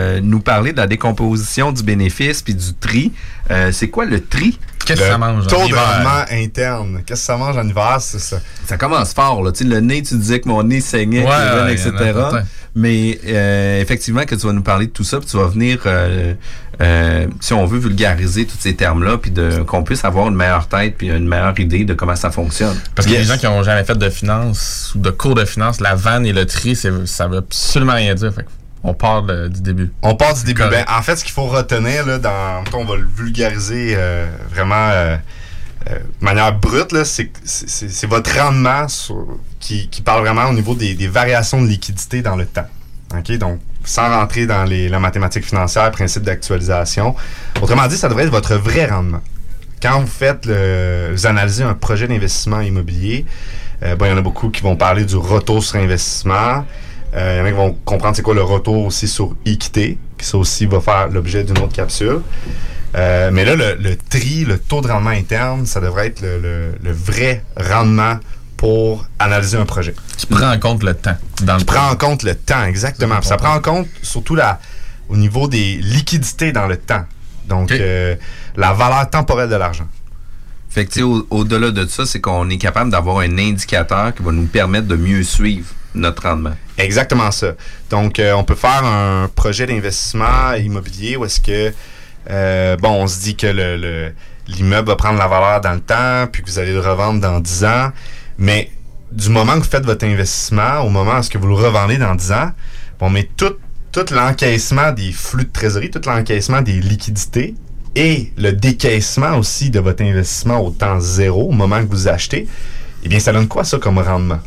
euh, nous parler de la décomposition du bénéfice puis du tri. Euh, c'est quoi le tri? Qu'est-ce que ça mange en Taux de rendement interne. Qu'est-ce que ça mange en hiver, c'est ça. Ça commence fort. Là. Tu sais, le nez, tu disais que mon nez saignait, Ouais, Kevin, ouais, etc. Mais euh, effectivement, que tu vas nous parler de tout ça, puis tu vas venir, euh, euh, si on veut, vulgariser tous ces termes-là, puis de- qu'on puisse avoir une meilleure tête, puis une meilleure idée de comment ça fonctionne. Parce que Yes. les gens qui n'ont jamais fait de finance ou de cours de finance, la vanne et le tri, ça veut absolument rien dire. Fait on part de- du début. On part du début. Ben, en fait, ce qu'il faut retenir, là, dans, on va le vulgariser euh, vraiment euh, euh, de manière brute, là, c'est, votre rendement sur- qui, qui parle vraiment au niveau des, des variations de liquidité dans le temps. Donc, sans rentrer dans les, la mathématique financière, principe d'actualisation. Autrement dit, ça devrait être votre vrai rendement. Quand vous faites le, vous analysez un projet d'investissement immobilier, euh, bon, il y en a beaucoup qui vont parler du retour sur investissement. Euh, il y en a qui vont comprendre c'est quoi le retour aussi sur équité, qui ça aussi va faire l'objet d'une autre capsule. Euh, mais là, le, le tri, le taux de rendement interne, ça devrait être le, le- le vrai rendement pour analyser un projet. Tu prends en compte le temps. Dans prends en compte le temps, exactement. Ça, prend en compte surtout la, au niveau des liquidités dans le temps. Donc, euh, la valeur temporelle de l'argent. Fait que, tu sais, au- au-delà de ça, c'est qu'on est capable d'avoir un indicateur qui va nous permettre de mieux suivre notre rendement. Exactement ça. Donc, euh, on peut faire un projet d'investissement immobilier où est-ce que, euh, bon, on se dit que le- le- l'immeuble va prendre la valeur dans le temps, puis que vous allez le revendre dans 10 ans. Mais du moment que vous faites votre investissement, au moment où est-ce que vous le revendez dans 10 ans, on met tout l'encaissement des flux de trésorerie, tout l'encaissement des liquidités et le décaissement aussi de votre investissement au temps zéro, au moment que vous achetez, eh bien, ça donne quoi ça comme rendement?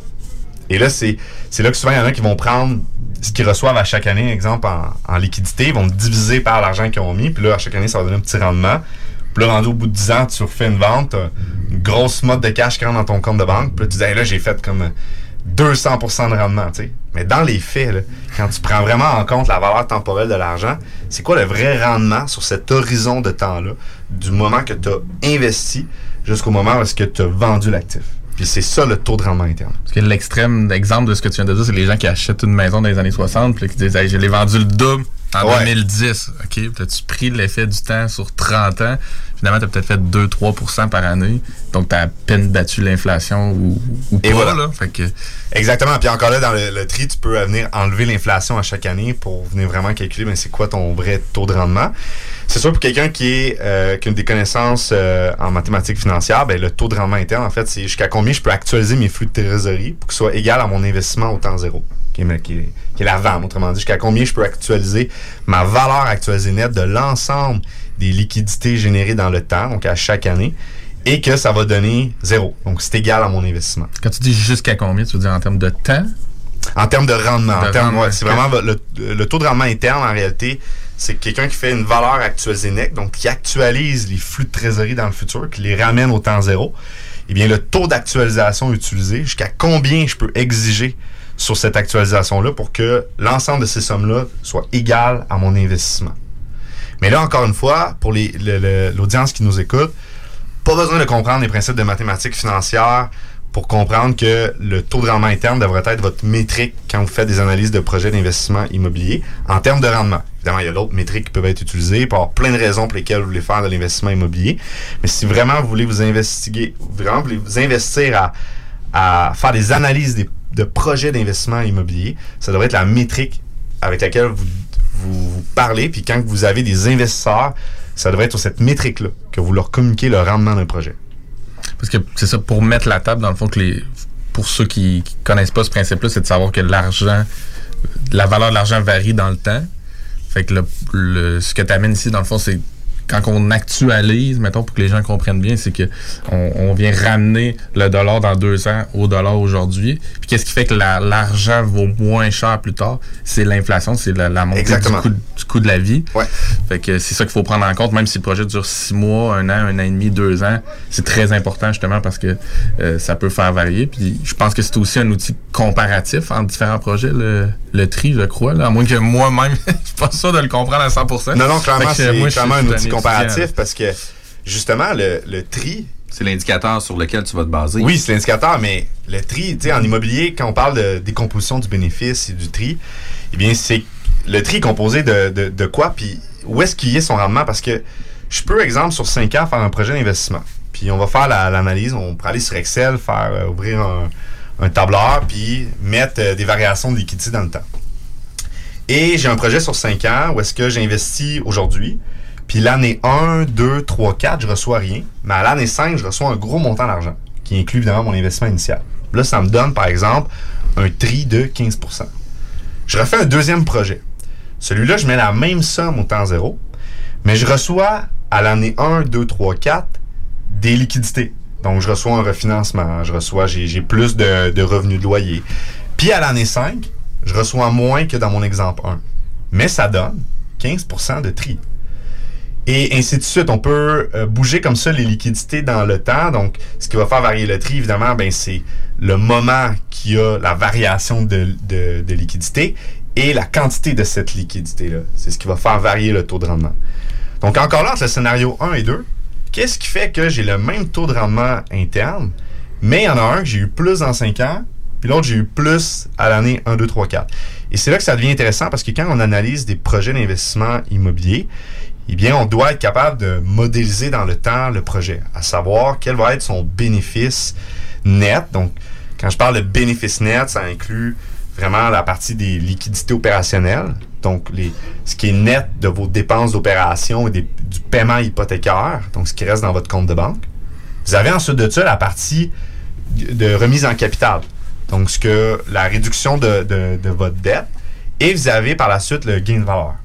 Et là, c'est là que souvent, il y en a qui vont prendre ce qu'ils reçoivent à chaque année, exemple, en, liquidité, ils vont diviser par l'argent qu'ils ont mis, puis là, à chaque année, ça va donner un petit rendement. Puis là, au bout de 10 ans, tu refais une vente, une grosse mode de cash qui rentre dans ton compte de banque, puis là, tu dis, là, j'ai fait comme 200% de rendement, tu sais. Mais dans les faits, quand tu prends vraiment en compte la valeur temporelle de l'argent, c'est quoi le vrai rendement sur cet horizon de temps-là, du moment que tu as investi jusqu'au moment où est-ce tu as vendu l'actif? Puis c'est ça le taux de rendement interne. Parce que l'extrême exemple de ce que tu viens de dire, c'est les gens qui achètent une maison dans les années 60 puis qui disent hey, je l'ai vendu le double en Ouais. 2010. OK, puis as-tu pris l'effet du temps sur 30 ans? Finalement, tu as peut-être fait 2-3% par année. Donc, tu as à peine battu l'inflation ou, ou pas. Et voilà. Là. Fait que, Exactement. Puis encore là, dans le, le tri, tu peux venir enlever l'inflation à chaque année pour venir vraiment calculer ben, c'est quoi ton vrai taux de rendement? C'est sûr, pour quelqu'un qui, est, euh, qui a des connaissances euh, en mathématiques financières, ben, le taux de rendement interne, en fait, c'est jusqu'à combien je peux actualiser mes flux de trésorerie pour que ce soit égal à mon investissement au temps zéro, qui est, qui est- qui est la vente, autrement dit, jusqu'à combien je peux actualiser ma valeur actualisée nette de l'ensemble des liquidités générées dans le temps, donc à chaque année, et que ça va donner zéro. Donc, c'est égal à mon investissement. quand tu dis jusqu'à combien, tu veux dire en termes de temps? En termes de rendement. De en termes- rendement, ouais, c'est vraiment le, le taux de rendement interne, en réalité, c'est quelqu'un qui fait une valeur actualisée nette, donc qui actualise les flux de trésorerie dans le futur, qui les ramène au temps zéro. Eh bien, le taux d'actualisation utilisé, jusqu'à combien je peux exiger sur cette actualisation-là pour que l'ensemble de ces sommes-là soit égal à mon investissement? Mais là, encore une fois, pour le- l'audience qui nous écoute, pas besoin de comprendre les principes de mathématiques financières pour comprendre que le taux de rendement interne devrait être votre métrique quand vous faites des analyses de projets d'investissement immobilier en termes de rendement. Évidemment, il y a d'autres métriques qui peuvent être utilisées pour plein de raisons pour lesquelles vous voulez faire de l'investissement immobilier. Mais si vraiment vous voulez vous investiguer, vraiment vous voulez vous investir à, à faire des analyses de projets d'investissement immobilier, ça devrait être la métrique avec laquelle vous, vous parlez. Puis quand vous avez des investisseurs, ça devrait être sur cette métrique-là que vous leur communiquez le rendement d'un projet. Parce que c'est ça, pour mettre la table, dans le fond, que les, pour ceux qui, connaissent pas ce principe-là, c'est de savoir que l'argent, la valeur de l'argent varie dans le temps. Fait que le, le- ce que tu amènes ici, dans le fond, c'est quand on actualise, mettons, pour que les gens comprennent bien, c'est que on, on vient ramener le dollar dans deux ans au dollar aujourd'hui. Puis qu'est-ce qui fait que la- l'argent vaut moins cher plus tard? C'est l'inflation, c'est la, la montée du coût, du coût de la vie. Ouais. Fait que c'est ça qu'il faut prendre en compte, même si le projet dure six mois, un an, un an et demi, deux ans. C'est très important justement parce que euh, ça peut faire varier. Puis je pense que c'est aussi un outil comparatif entre différents projets, le, le tri, je crois. Là, à moins que moi-même, je suis pas sûr de le comprendre à 100%. Non, non, clairement, c'est clairement suis un un outil comparatif parce que, justement, le, le tri, C'est l'indicateur sur lequel tu vas te baser. Oui, c'est l'indicateur, mais le tri, tu sais, en immobilier, quand on parle de décomposition du bénéfice et du tri, eh bien, c'est le tri est composé de, de, de quoi, puis où est-ce qu'il y est son rendement? Parce que je peux, exemple, sur 5 ans, faire un projet d'investissement. Puis on va faire la- l'analyse, on peut aller sur Excel, faire euh, ouvrir un, un tableur, puis mettre euh, des variations de liquidité dans le temps. Et j'ai un projet sur 5 ans où est-ce que j'investis aujourd'hui. Puis l'année 1, 2, 3, 4, je reçois rien. Mais à l'année 5, je reçois un gros montant d'argent, qui inclut évidemment mon investissement initial. Là, ça me donne, par exemple, un tri de 15% Je refais un deuxième projet. Celui-là, je mets la même somme au temps zéro, mais je reçois à l'année 1, 2, 3, 4 des liquidités. Donc, je reçois un refinancement, je reçois, j'ai plus de, revenus de loyer. Puis à l'année 5, je reçois moins que dans mon exemple 1. Mais ça donne 15% de tri. Et ainsi de suite. On peut euh, bouger comme ça les liquidités dans le temps. Donc, ce qui va faire varier le tri, évidemment, ben, c'est le moment qui a la variation de, de, de liquidité et la quantité de cette liquidité-là. C'est ce qui va faire varier le taux de rendement. Donc, encore là, entre le scénario 1 et 2, qu'est-ce qui fait que j'ai le même taux de rendement interne, mais il y en a un que j'ai eu plus dans 5 ans, puis l'autre, j'ai eu plus à l'année 1, 2, 3, 4. Et c'est là que ça devient intéressant parce que quand on analyse des projets d'investissement immobilier, eh bien, on doit être capable de modéliser dans le temps le projet, à savoir quel va être son bénéfice net. Donc, quand je parle de bénéfice net, ça inclut vraiment la partie des liquidités opérationnelles, donc les, ce qui est net de vos dépenses d'opération et des- du paiement hypothécaire, donc ce qui reste dans votre compte de banque. Vous avez ensuite de ça la partie de remise en capital, donc ce que la réduction de, de- de votre dette, et vous avez par la suite le gain de valeur.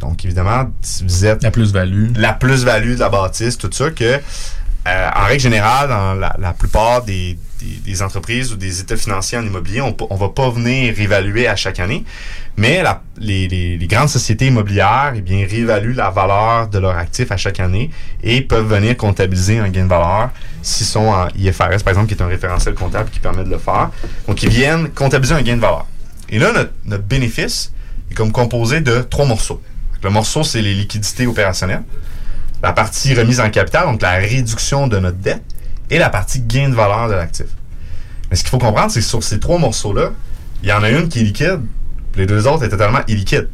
Donc, évidemment, si vous êtes... La plus-value. La plus-value de la bâtisse, tout ça, que, euh, en règle générale, dans la, plupart des, entreprises ou des états financiers en immobilier, on ne va pas venir réévaluer à chaque année, mais les, grandes sociétés immobilières, eh bien, réévaluent la valeur de leurs actifs à chaque année et peuvent venir comptabiliser un gain de valeur s'ils sont en IFRS, par exemple, qui est un référentiel comptable qui permet de le faire. Donc, ils viennent comptabiliser un gain de valeur. Et là, notre, notre bénéfice est comme composé de trois morceaux. Le morceau, c'est les liquidités opérationnelles. La partie remise en capital, donc la réduction de notre dette. Et la partie gain de valeur de l'actif. Mais ce qu'il faut comprendre, c'est que sur ces trois morceaux-là, il y en a une qui est liquide, les deux autres est totalement illiquide.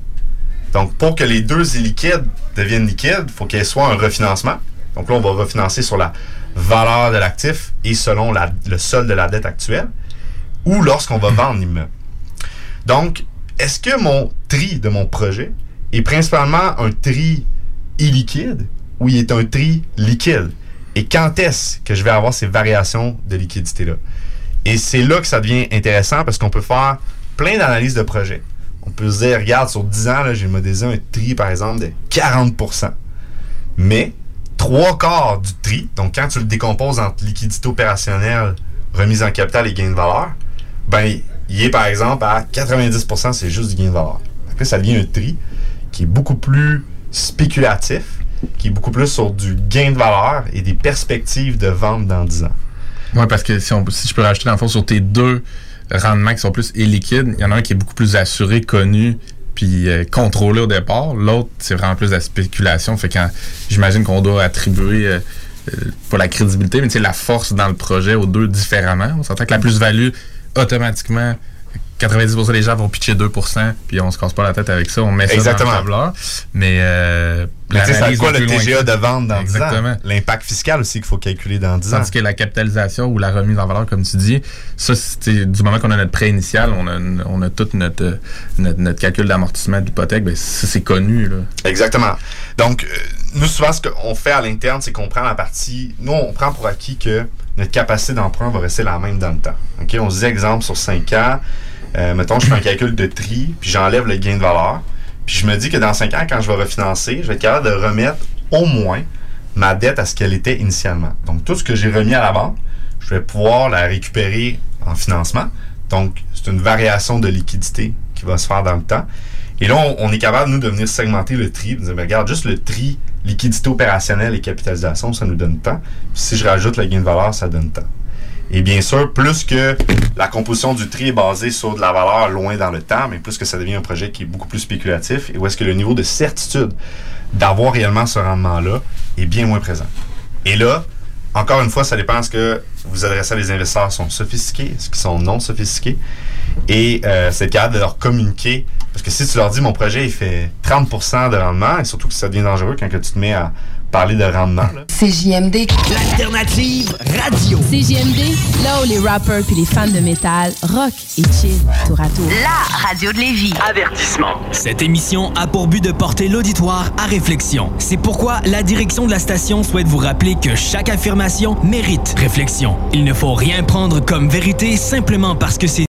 Donc, pour que les deux illiquides deviennent liquides, il faut qu'il y un refinancement. Donc là, on va refinancer sur la valeur de l'actif et selon le solde de la dette actuelle, ou lorsqu'on va vendre l'immeuble. Donc, est-ce que mon tri de mon projet est principalement un tri illiquide ou il est un tri liquide? Et quand est-ce que je vais avoir ces variations de liquidité-là? Et c'est là que ça devient intéressant parce qu'on peut faire plein d'analyses de projets. On peut se dire, regarde, sur 10 ans, j'ai modélisé un tri, par exemple, de 40% Mais trois quarts du tri, donc quand tu le décomposes entre liquidité opérationnelle, remise en capital et gain de valeur, ben, il est par exemple à 90%, c'est juste du gain de valeur. Après, ça devient un tri qui est beaucoup plus spéculatif, qui est beaucoup plus sur du gain de valeur et des perspectives de vente dans 10 ans. Oui, parce que si, je peux rajouter dans le fond sur tes deux rendements qui sont plus illiquides, il y en a un qui est beaucoup plus assuré, connu, puis euh, contrôlé au départ. L'autre, c'est vraiment plus de la spéculation. Fait quand j'imagine qu'on doit attribuer euh, euh, pas la crédibilité, mais la force dans le projet aux deux différemment. On s'entend que la plus-value, automatiquement, 90% des gens vont pitcher 2%, puis on se casse pas la tête avec ça, on met ça Exactement. dans le tableur. Mais, euh, Mais tu sais, ça l'analyse quoi le TGA de vente dans 10 ans? Exactement. L'impact fiscal aussi qu'il faut calculer dans 10 ans. Tandis que la capitalisation ou la remise en valeur, comme tu dis, ça, c'est du moment qu'on a notre prêt initial, on a, on a tout notre, notre, notre calcul d'amortissement de l'hypothèque, ben, ça, c'est connu. Là. Exactement. Donc, euh, nous, souvent, ce qu'on fait à l'interne, c'est qu'on prend la partie. Nous, on prend pour acquis que notre capacité d'emprunt va rester la même dans le temps. OK? On se dit, exemple, sur 5 ans, euh, mettons, je fais un calcul de tri, puis j'enlève le gain de valeur. Puis je me dis que dans 5 ans, quand je vais refinancer, je vais être capable de remettre au moins ma dette à ce qu'elle était initialement. Donc, tout ce que j'ai remis à la banque, je vais pouvoir la récupérer en financement. Donc, c'est une variation de liquidité qui va se faire dans le temps. Et là, on, est capable, nous, de venir segmenter le tri, dire, ben, regarde, juste le tri liquidité opérationnelle et capitalisation, ça nous donne temps. Puis si je rajoute le gain de valeur, ça donne temps. Et bien sûr, plus que la composition du tri est basée sur de la valeur loin dans le temps, mais plus que ça devient un projet qui est beaucoup plus spéculatif et où est-ce que le niveau de certitude d'avoir réellement ce rendement-là est bien moins présent. Et là, encore une fois, ça dépend ce que vous adressez à des investisseurs sont sophistiqués, est-ce qu'ils sont non sophistiqués. Et euh, c'est capable de leur communiquer. Parce que si tu leur dis mon projet il fait 30% de rendement, et surtout que ça devient dangereux quand tu te mets à parler de rendement. CJMD. L'alternative radio. CJMD, là où les rappers puis les fans de métal rock et chill tour à tour. La radio de Lévis. Avertissement. Cette émission a pour but de porter l'auditoire à réflexion. C'est pourquoi la direction de la station souhaite vous rappeler que chaque affirmation mérite réflexion. Il ne faut rien prendre comme vérité simplement parce que c'est